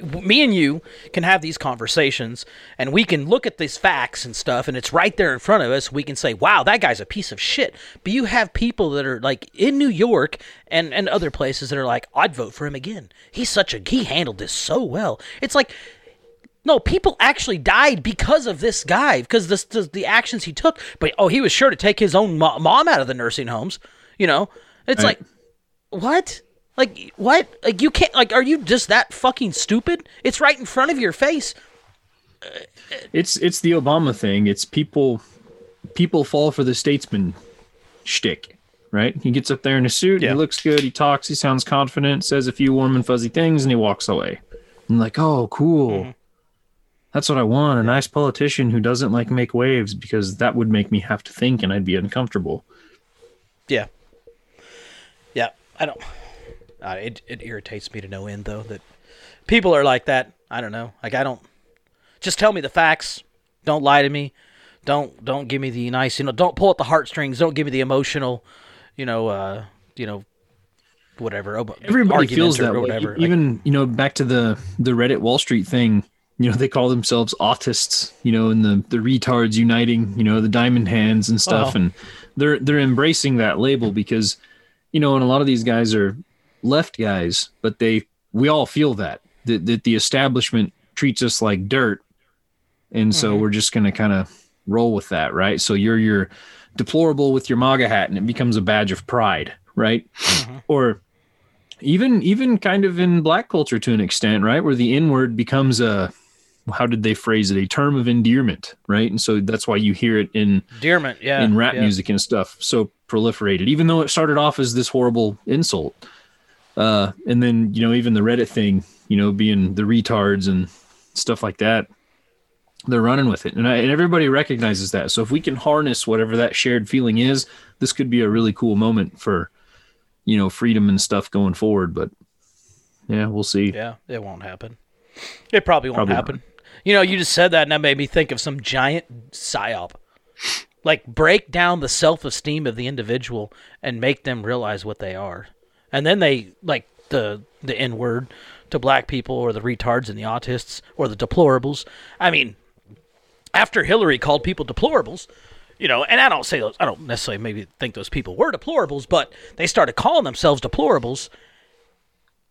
me and you can have these conversations and we can look at these facts and stuff and it's right there in front of us. We can say, wow, that guy's a piece of shit. But you have people that are like in New York and, and other places that are like, I'd vote for him again. He's such a, he handled this so well. It's like, no, people actually died because of this guy, because this, the, the actions he took. But oh, he was sure to take his own mo- mom out of the nursing homes. You know, it's Right. like, what? Like what? Like you can't? Like are you just that fucking stupid? It's right in front of your face. It's it's the Obama thing. It's people people fall for the statesman shtick, right? He gets up there in a suit, Yeah. he looks good, he talks, he sounds confident, says a few warm and fuzzy things, and he walks away. I'm like, oh, cool. Mm-hmm. That's what I want. A nice politician who doesn't like make waves because that would make me have to think and I'd be uncomfortable. Yeah. Yeah. I don't. Uh, it it irritates me to no end though that people are like that. I don't know. Like I don't. Just tell me the facts. Don't lie to me. Don't don't give me the nice. You know. Don't pull at the heartstrings. Don't give me the emotional. You know. uh You know. Whatever. Everybody feels or that way. Whatever. Like, Even you know, back to the the Reddit Wall Street thing. You know, they call themselves autists. You know, and the the retards uniting. You know, the diamond hands and stuff, and they're they're embracing that label because, you know, and a lot of these guys are left guys, but they we all feel that that, that the establishment treats us like dirt, and so mm-hmm. we're just gonna kind of roll with that, right? So you're your deplorable with your MAGA hat, and it becomes a badge of pride, right? Mm-hmm. Or even even kind of in black culture to an extent, right? Where the N word becomes a how did they phrase it? A term of endearment, right? And so that's why you hear it in Dearment. Yeah. in rap yeah. music and stuff so proliferated, even though it started off as this horrible insult. Uh, and then you know even the Reddit thing, you know, being the retards and stuff like that, they're running with it, and, I, and everybody recognizes that. So if we can harness whatever that shared feeling is, this could be a really cool moment for you know freedom and stuff going forward. But yeah, we'll see. Yeah, it won't happen. It probably won't Probably happen. You know, you just said that, and that made me think of some giant psyop. Like break down the self-esteem of the individual and make them realize what they are, and then they like the the N word to black people or the retards and the autists or the deplorables. I mean, after Hillary called people deplorables, you know, and I don't say those, I don't necessarily maybe think those people were deplorables, but they started calling themselves deplorables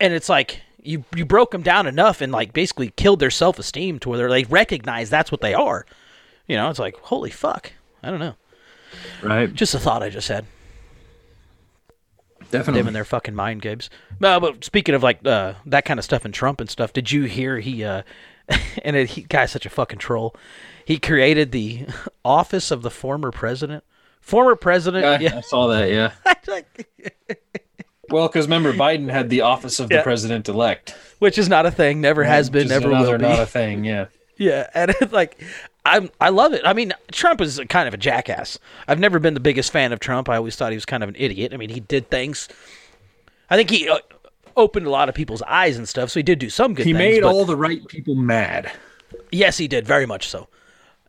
and it's like you you broke them down enough and like basically killed their self esteem to where they recognize that's what they are. You know, it's like holy fuck. I don't know. Right? Just a thought I just had. Definitely. Them and their fucking mind games. No, but speaking of like uh, that kind of stuff and Trump and stuff, did you hear he uh, *laughs* and it, he guy's such a fucking troll. He created the *laughs* office of the former president. Former president, Yeah, yeah. I saw that. Yeah. *laughs* well, because remember, Biden had the office of the president elect. which is not a thing, never has been, Which never another will be. Not a thing. Yeah. Yeah, and it's like I'm I love it. I mean, Trump is kind of a jackass. I've never been the biggest fan of Trump. I always thought he was kind of an idiot. I mean, he did things. I think he uh, opened a lot of people's eyes and stuff. So he did do some good He things. made all the right people mad. Yes, he did very much so.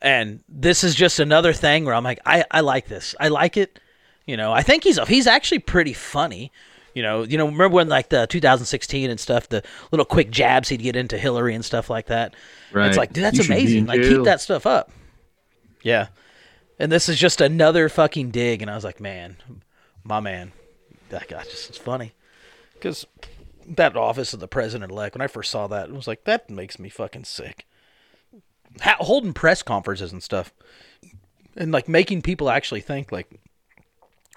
And this is just another thing where I'm like, I, I like this. I like it. You know, I think he's he's actually pretty funny. You know, you know, remember when like the 2016 and stuff, the little quick jabs he'd get into Hillary and stuff like that. Right. It's like, dude, that's amazing. Like, keep that stuff up. Yeah. And this is just another fucking dig, and I was like, man, my man, that guy just is funny. Because that office of the president elect, when I first saw that, it was like, that makes me fucking sick ha- holding press conferences and stuff and like making people actually think like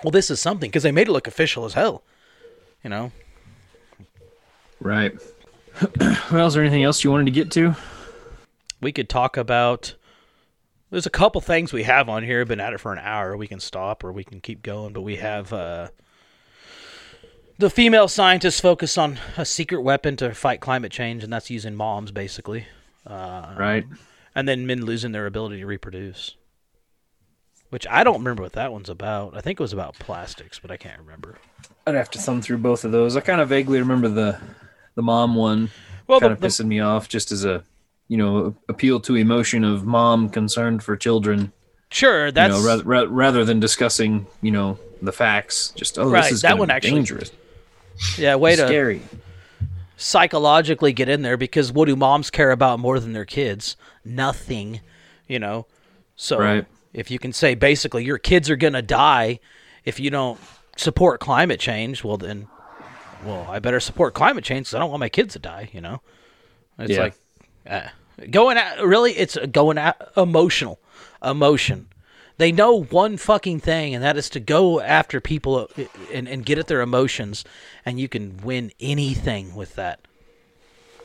well this is something because they made it look official as hell you know Right. *clears throat* well, is there anything else you wanted to get to? we could talk about there's a couple things we have on here. Been at it for an hour. We can stop or we can keep going. But we have uh, the female scientists focus on a secret weapon to fight climate change, and that's using moms basically. Uh, Right. And then men losing their ability to reproduce. Which I don't remember what that one's about. I think it was about plastics, but I can't remember. I'd have to thumb through both of those. I kind of vaguely remember the the mom one. Well, kind the- of the- pissing me off just as a you know appeal to emotion of mom concerned for children. Sure, that's you know, rather, rather, rather than discussing you know the facts. Just oh, Right, this is that one actually- dangerous, yeah, way to scary. psychologically get in there because what do moms care about more than their kids? Nothing, you know. So Right. If you can say basically your kids are gonna die if you don't support climate change, well then, well I better support climate change because I don't want my kids to die. You know, it's Yeah. like uh, going at really it's going at emotional emotion. They know one fucking thing, and that is to go after people uh, and, and get at their emotions, and you can win anything with that.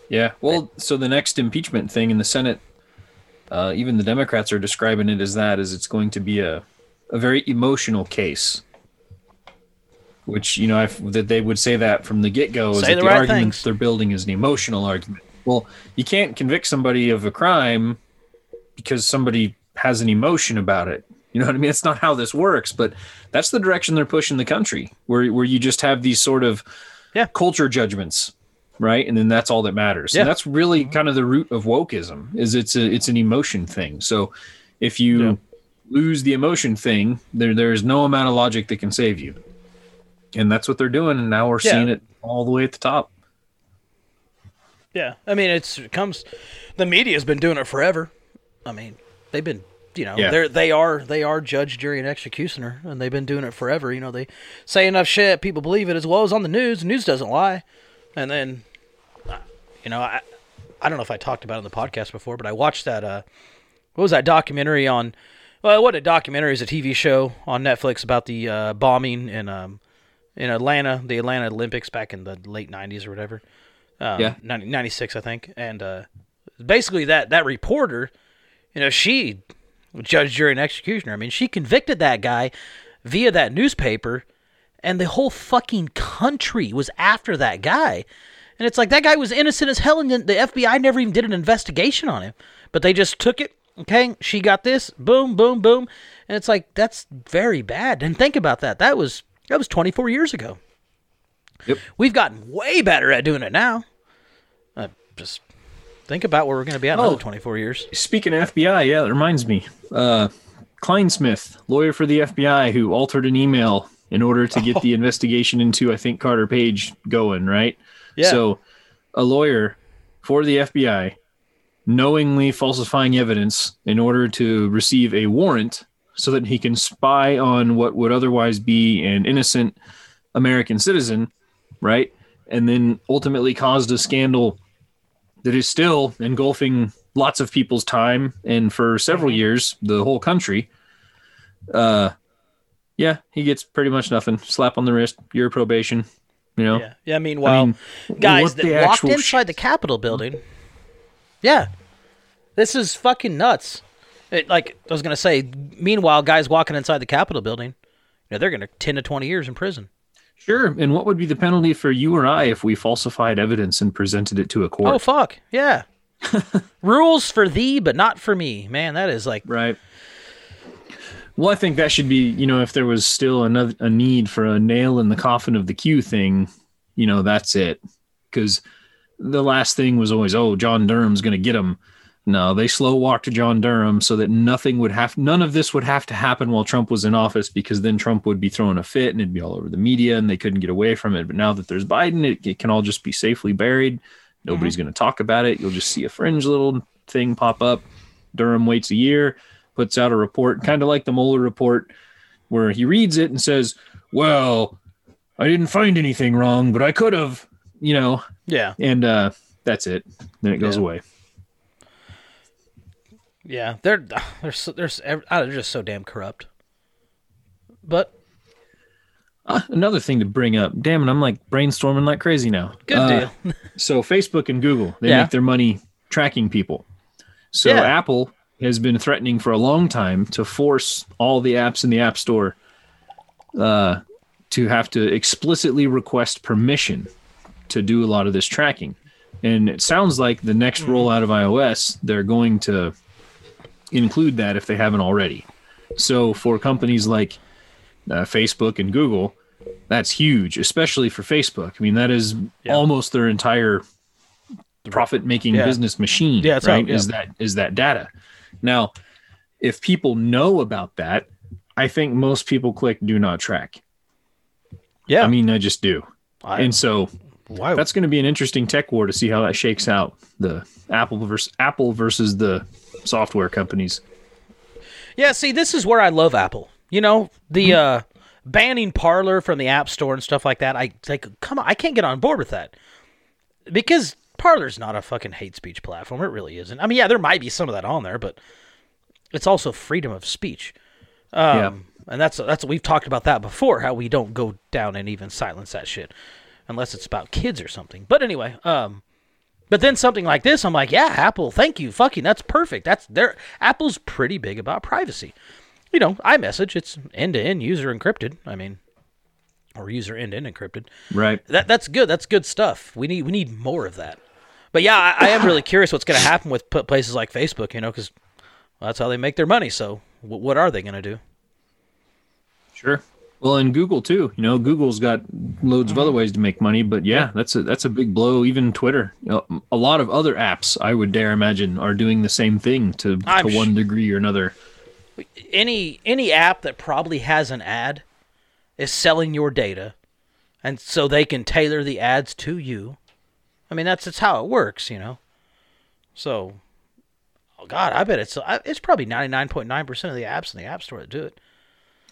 Yeah. Well, so the next impeachment thing in the Senate, uh, even the Democrats are describing it as that, as it's going to be a, a very emotional case. Which you know, I've, that they would say that from the get go is that the the, right argument things. they're building is an emotional argument. Well, you can't convict somebody of a crime because somebody has an emotion about it. You know what I mean? It's not how this works, but that's the direction they're pushing the country, where where you just have these sort of Yeah. culture judgments, right? And then that's all that matters. Yeah. And that's really mm-hmm. kind of the root of wokeism is it's a it's an emotion thing. So if you Yeah. lose the emotion thing, there there is no amount of logic that can save you. And that's what they're doing, and now we're Yeah. seeing it all the way at the top. Yeah, I mean, it's it comes. The media's been doing it forever. I mean, they've been, you know, Yeah. they're they are they are judge, jury, and executioner, and they've been doing it forever. You know, they say enough shit, people believe it as well as on the news. The news doesn't lie, and then, you know, I I don't know if I talked about it on the podcast before, but I watched that. Uh, what was that documentary on? Well, what a documentary is a TV show on Netflix about the uh, bombing in um in Atlanta, the Atlanta Olympics back in the late '90s or whatever um, Yeah. 90, 96 I think and uh, basically that that reporter you know she judge jury and executioner I mean she convicted that guy via that newspaper and the whole fucking country was after that guy and it's like that guy was innocent as hell and the FBI never even did an investigation on him but they just took it okay she got this boom boom boom and it's like that's very bad and think about that that was that was 24 years ago Yep. We've gotten way better at doing it now. Uh, just think about where we're going to be at in another Oh. 24 years. Speaking of FBI, yeah, that reminds me. Uh, Clinesmith, lawyer for the FBI, who altered an email in order to get *laughs* the investigation into, I think, Carter Page going, right? Yeah. So, a lawyer for the FBI knowingly falsifying evidence in order to receive a warrant so that he can spy on what would otherwise be an innocent American citizen, right? And then ultimately caused a scandal that is still engulfing lots of people's time and for several years the whole country uh yeah he gets pretty much nothing slap on the wrist your probation you know Yeah. Yeah. Meanwhile, mean, guys that walked inside sh- the Capitol building. Yeah. This is fucking nuts. It, like I was going to say, meanwhile, guys walking inside the Capitol building, you know, they're going to 10 to 20 years in prison. sure and what would be the penalty for you or i if we falsified evidence and presented it to a court Oh, fuck. Yeah. *laughs* Rules for thee, but not for me. Man, that is like, right well i think that should be you know if there was still another a need for a nail in the coffin of the q thing you know that's it. Because the last thing was always oh john durham's going to get him no they slow walked john durham so that nothing would have none of this would have to happen while trump was in office because then trump would be throwing a fit and it'd be all over the media and they couldn't get away from it. But now that there's biden it, it can all just be safely buried. Nobody's mm-hmm. going to talk about it. You'll just see a fringe little thing pop up. Durham waits a year puts out a report kind of like the Mueller report where he reads it and says well i didn't find anything wrong but i could have you know yeah. and uh that's it then it goes Yeah. away Yeah. They're, they're, so, they're, ah, they're just so damn corrupt. But Uh, another thing to bring up damn it i'm like brainstorming like crazy now good Uh, deal. *laughs* so facebook and google they Yeah. make their money tracking people so Yeah. apple has been threatening for a long time to force all the apps in the App Store uh, to have to explicitly request permission to do a lot of this tracking. And it sounds like the next rollout of iOS, they're going to include that if they haven't already. So for companies like uh, Facebook and Google, that's huge, especially for Facebook. I mean, that is almost their entire profit-making Yeah. business machine. Yeah, right. yeah. Is that is that data? Now, if people know about that, I think most people click "Do not track." Yeah. I mean, I just do. I- and so that's going to be an interesting tech war to see how that shakes out. The Apple versus Apple versus the software companies. Yeah, see, this is where I love Apple. You know, the uh, banning Parler from the App Store and stuff like that. I like, come on, I can't get on board with that because Parler's not a fucking hate speech platform. It really isn't. I mean, yeah, there might be some of that on there, but it's also freedom of speech. Um, Yeah. and that's that's we've talked about that before. How we don't go down and even silence that shit unless it's about kids or something. But anyway, um, but then something like this, I'm like, yeah, Apple, thank you, fucking, that's perfect. That's their Apple's pretty big about privacy. You know, iMessage, it's end to end user encrypted. I mean, or user end end encrypted. Right. That that's good. That's good stuff. We need we need more of that. But yeah, I, I am really curious what's going to happen with places like Facebook. You know, because that's how they make their money. So w- what are they going to do? Sure. Well, and Google too. You know, Google's got loads of other ways to make money, but yeah, that's a that's a big blow. Even Twitter, you know, a lot of other apps, I would dare imagine, are doing the same thing to, to one degree or another. any any app that probably has an ad is selling your data, and so they can tailor the ads to you. I mean, that's that's how it works, you know. So, oh God, I bet it's it's probably ninety nine point nine percent of the apps in the App Store that do it.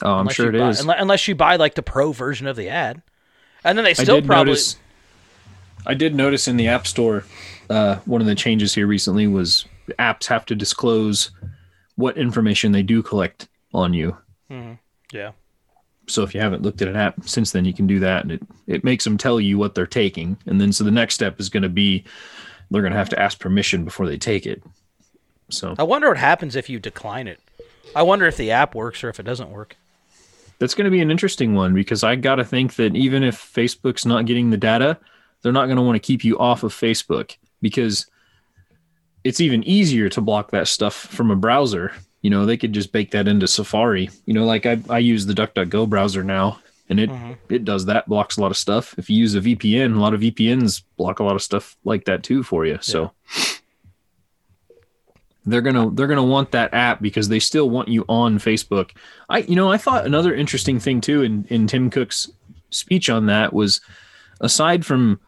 Oh, I'm Unless sure it buy, is. unle- Unless you buy like the pro version of the ad, and then they still did probably notice. I did notice in the App Store, uh, one of the changes here recently was apps have to disclose what information they do collect on you. yeah. So if you haven't looked at an app since then, you can do that, and it it makes them tell you what they're taking, and then so the next step is going to be they're going to have to ask permission before they take it. So I wonder what happens if you decline it. I wonder if the app works or if it doesn't work. that's going to be an interesting one because I got to think that even if Facebook's not getting the data, they're not going to want to keep you off of Facebook because it's even easier to block that stuff from a browser. You know, they could just bake that into Safari. You know, like I, I use the DuckDuckGo browser now, and it mm-hmm. it does that, blocks a lot of stuff. If you use a VPN, a lot of VPNs block a lot of stuff like that too for you. So they're gonna they're gonna want that app because they still want you on Facebook. I you know I thought another interesting thing too in in Tim Cook's speech on that was aside from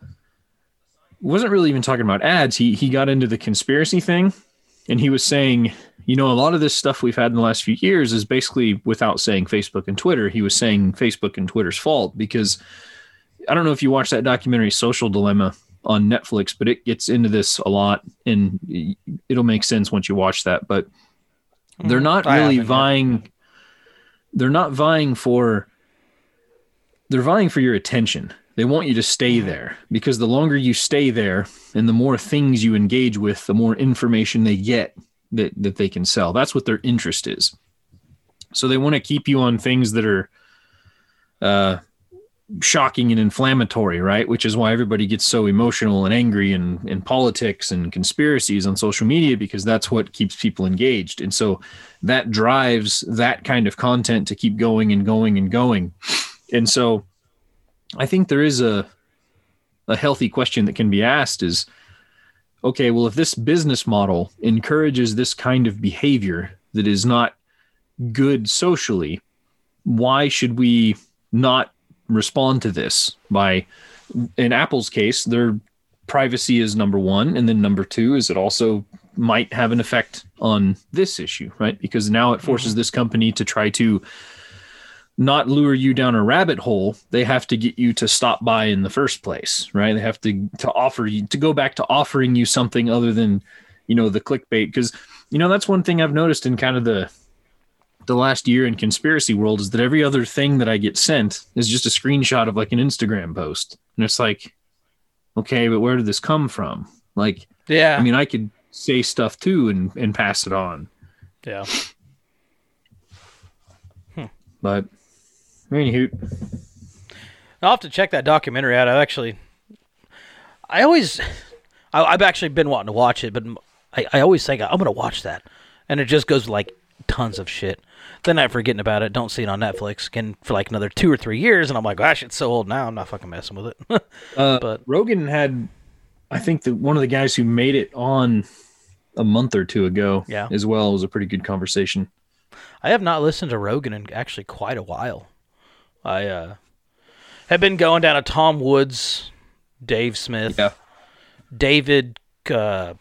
wasn't really even talking about ads. He he got into the conspiracy thing, and he was saying you know a lot of this stuff we've had in the last few years is basically without saying Facebook and Twitter. He was saying Facebook and Twitter's fault because I don't know if you watched that documentary Social Dilemma on Netflix, but it gets into this a lot and it'll make sense once you watch that. But they're mm, not I really vying. They're not vying for. They're vying for your attention. They want you to stay there because the longer you stay there and the more things you engage with, the more information they get that, that they can sell. That's what their interest is. So they want to keep you on things that are uh, shocking and inflammatory, right? Which is why everybody gets so emotional and angry in, in politics and conspiracies on social media because that's what keeps people engaged. And so that drives that kind of content to keep going and going and going. And so I think there is a a healthy question that can be asked is okay, well if this business model encourages this kind of behavior that is not good socially, why should we not respond to this by in Apple's case, their privacy is number 1 and then number 2 is it also might have an effect on this issue, right? Because now it forces mm-hmm. this company to try to not lure you down a rabbit hole. They have to get you to stop by in the first place, right? They have to to offer you to go back to offering you something other than, you know, the clickbait because you know that's one thing I've noticed in kind of the the last year in conspiracy world is that every other thing that I get sent is just a screenshot of like an Instagram post. And it's like okay, but where did this come from? Like Yeah. I mean, I could say stuff too and and pass it on. Yeah. But anywho, I'll have to check that documentary out. I actually, I always, I, I've actually been wanting to watch it, but I, I always think I'm gonna watch that, and it just goes like tons of shit. Then I'm forgetting about it. Don't see it on Netflix again for like another two or three years, and I'm like, gosh, it's so old now. I'm not fucking messing with it. *laughs* uh, But- Rogan had, I think the one of the guys who made it on a month or two ago, Yeah. as well. It was a pretty good conversation. I have not listened to Rogan in actually quite a while. I uh, have been going down a Tom Woods, Dave Smith, Yeah. David, uh,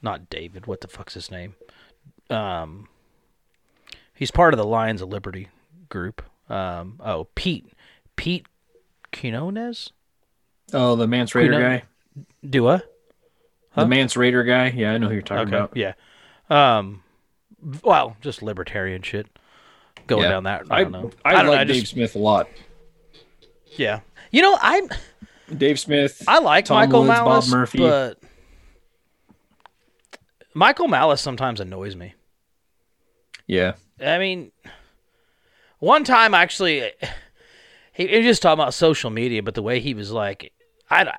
not David. What the fuck's his name? Um, he's part of the Lions of Liberty group. Um, oh, Pete, Pete Quinones. Oh, the Mance Rayder Queen- guy, Do I? the Mance Rayder guy. Yeah, I know who you're talking about. Yeah. Um, well, just libertarian shit. Going Yeah. down that. I I, don't know. I, don't know, like Dave just- Smith a lot. Yeah. You know, I'm. Dave Smith. I like Tom Michael Woods, Bob Malice, Murphy. but Michael Malice sometimes annoys me. yeah, I mean, one time actually, he, he was just talking about social media, but the way he was like, I,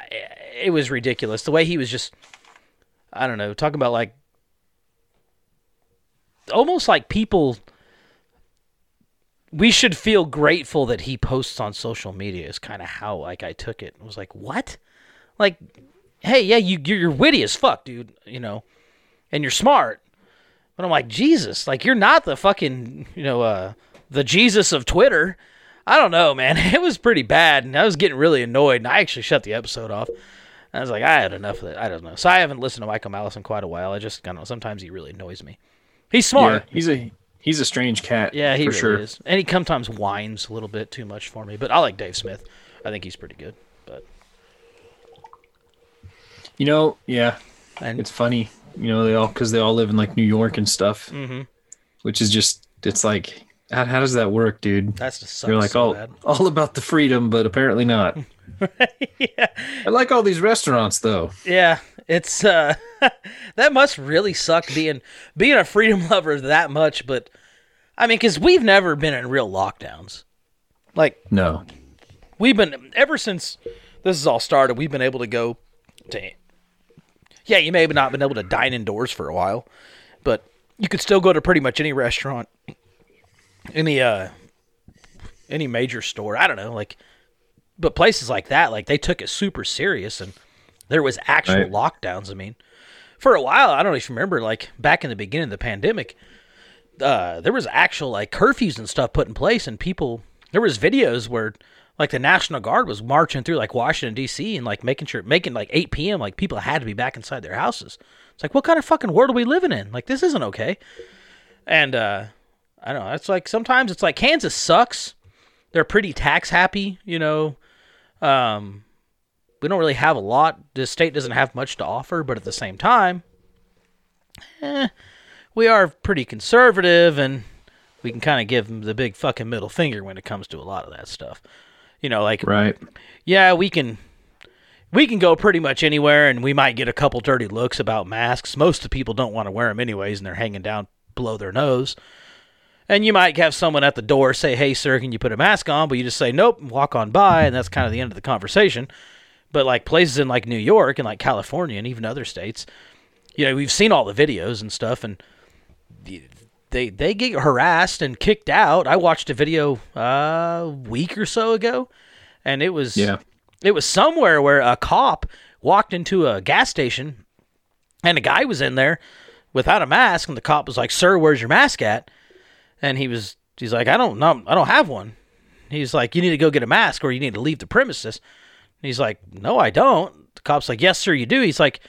it was ridiculous. The way he was just, I don't know, talking about like, almost like people. We should feel grateful that he posts on social media. Is kind of how like I took it. I was like, what? Like, hey, yeah, you you're, witty as fuck, dude. You know, and you're smart. But I'm like, Jesus, like you're not the fucking, you know, uh, the Jesus of Twitter. I don't know, man. *laughs* It was pretty bad, and I was getting really annoyed. And I actually shut the episode off. I was like, I had enough of it. I don't know. So I haven't listened to Michael Malice in quite a while. I just, I don't know. Sometimes he really annoys me. He's smart. yeah. He's a he's a strange cat. Yeah, he really sure. is. And he sometimes whines a little bit too much for me. But I like Dave Smith. I think he's pretty good. But You know, yeah, and it's funny. You know, they all because they all live in like New York and stuff, Mhm. which is just it's like how, how does that work, dude? that's just You're like so all bad. *laughs* all about the freedom, but apparently not. *laughs* yeah. I like all these restaurants though. Yeah, it's uh *laughs* that must really suck being being a freedom *laughs* lover that much, but I mean cuz we've never been in real lockdowns. Like No, we've been ever since this has all started, we've been able to go to Yeah, you may have not been able to dine indoors for a while, but you could still go to pretty much any restaurant, any uh any major store. I don't know, like but places like that, like they took it super serious and there was actual Right. lockdowns. I mean, for a while, I don't even remember, like back in the beginning of the pandemic, uh, there was actual like curfews and stuff put in place, and people there was videos where like the National Guard was marching through like Washington D.C. and like making sure making like 8 p.m. like people had to be back inside their houses. It's like what kind of fucking world are we living in? Like this isn't okay. And uh, I don't know. It's like sometimes it's like Kansas sucks. They're pretty tax happy, you know. Um, we don't really have a lot. The state doesn't have much to offer, but at the same time, eh, we are pretty conservative, and we can kind of give them the big fucking middle finger when it comes to a lot of that stuff. You know, like right? yeah, we can we can go pretty much anywhere, and we might get a couple dirty looks about masks. Most of the people don't want to wear them anyways, and they're hanging down below their nose. And you might have someone at the door say, "Hey, sir, can you put a mask on?" But you just say, "Nope," and walk on by, and that's kind of the end of the conversation. But like places in like New York and like California and even other states, you know, we've seen all the videos and stuff, and they they get harassed and kicked out. I watched a video uh, a week or so ago, and it was Yeah. it was somewhere where a cop walked into a gas station, and a guy was in there without a mask, and the cop was like, "Sir, where's your mask at?" And he was he's like, "I don't know, I don't have one." He's like, "You need to go get a mask, or you need to leave the premises." He's like, "No, I don't." The cop's like, "Yes, sir, you do." He's like,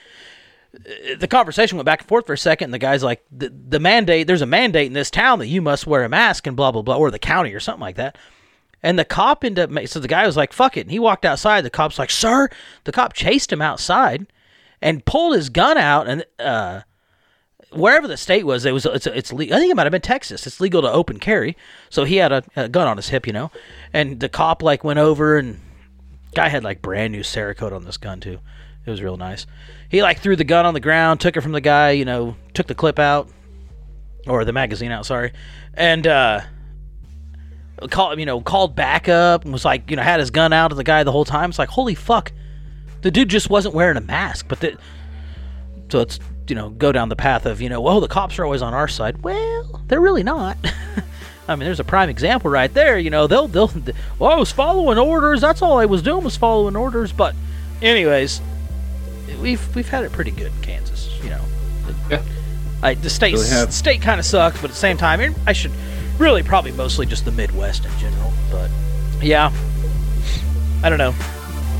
the conversation went back and forth for a second. And the guy's like, the, the mandate, there's a mandate in this town that you must wear a mask and blah, blah, blah, or the county or something like that. And the cop ended up, so the guy was like, fuck it. And he walked outside. The cop's like, sir, the cop chased him outside and pulled his gun out. And, uh, wherever the state was, it was, it's, it's, I think it might have been Texas. It's legal to open carry. So he had a, a gun on his hip, you know, and the cop like went over and guy had like brand new Cerakote on this gun too. It was real nice. He like threw the gun on the ground, took it from the guy, you know, took the clip out, or the magazine out. Sorry, and uh, call you know called back up and was like you know had his gun out at the guy the whole time. It's like holy fuck, the dude just wasn't wearing a mask. But the so it's you know go down the path of you know well the cops are always on our side. Well, they're really not. *laughs* I mean, there's a prime example right there. You know, they'll they'll. Well, I was following orders. That's all I was doing was following orders. But, anyways, we've we've had it pretty good in Kansas. You know, Yeah. I, the state Really state kind of sucks, but at the same time, I- I should really probably mostly just the Midwest in general. But yeah, I don't know.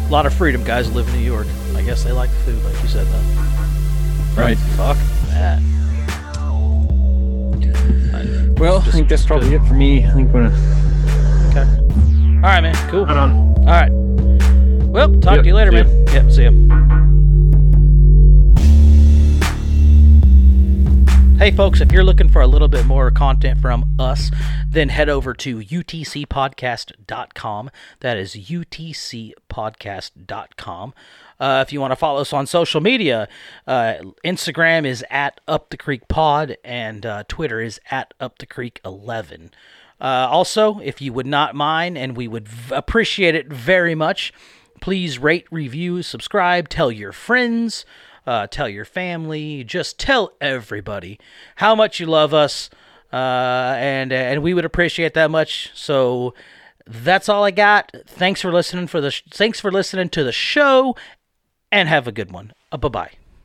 A lot of freedom guys live in New York. I guess they like the food, like you said, though. Right. Fuck that. Well, I think that's probably it for me. I think we're gonna Okay. All right, man. Cool. head on. All right. Well, talk Yep, to you later, see ya. man. Yep. See ya. Hey, folks, if you're looking for a little bit more content from us, then head over to utcpodcast.com. That is utcpodcast.com. Uh, if you want to follow us on social media, uh, Instagram is at Up the Creek Pod, and uh, Twitter is at Up the Creek 11. Uh, also, if you would not mind, and we would v- appreciate it very much, please rate, review, subscribe, tell your friends, uh, tell your family, just tell everybody how much you love us, uh, and and we would appreciate that much. So that's all I got. Thanks for listening for the sh- thanks for listening to the show, and have a good one. Uh, bye bye.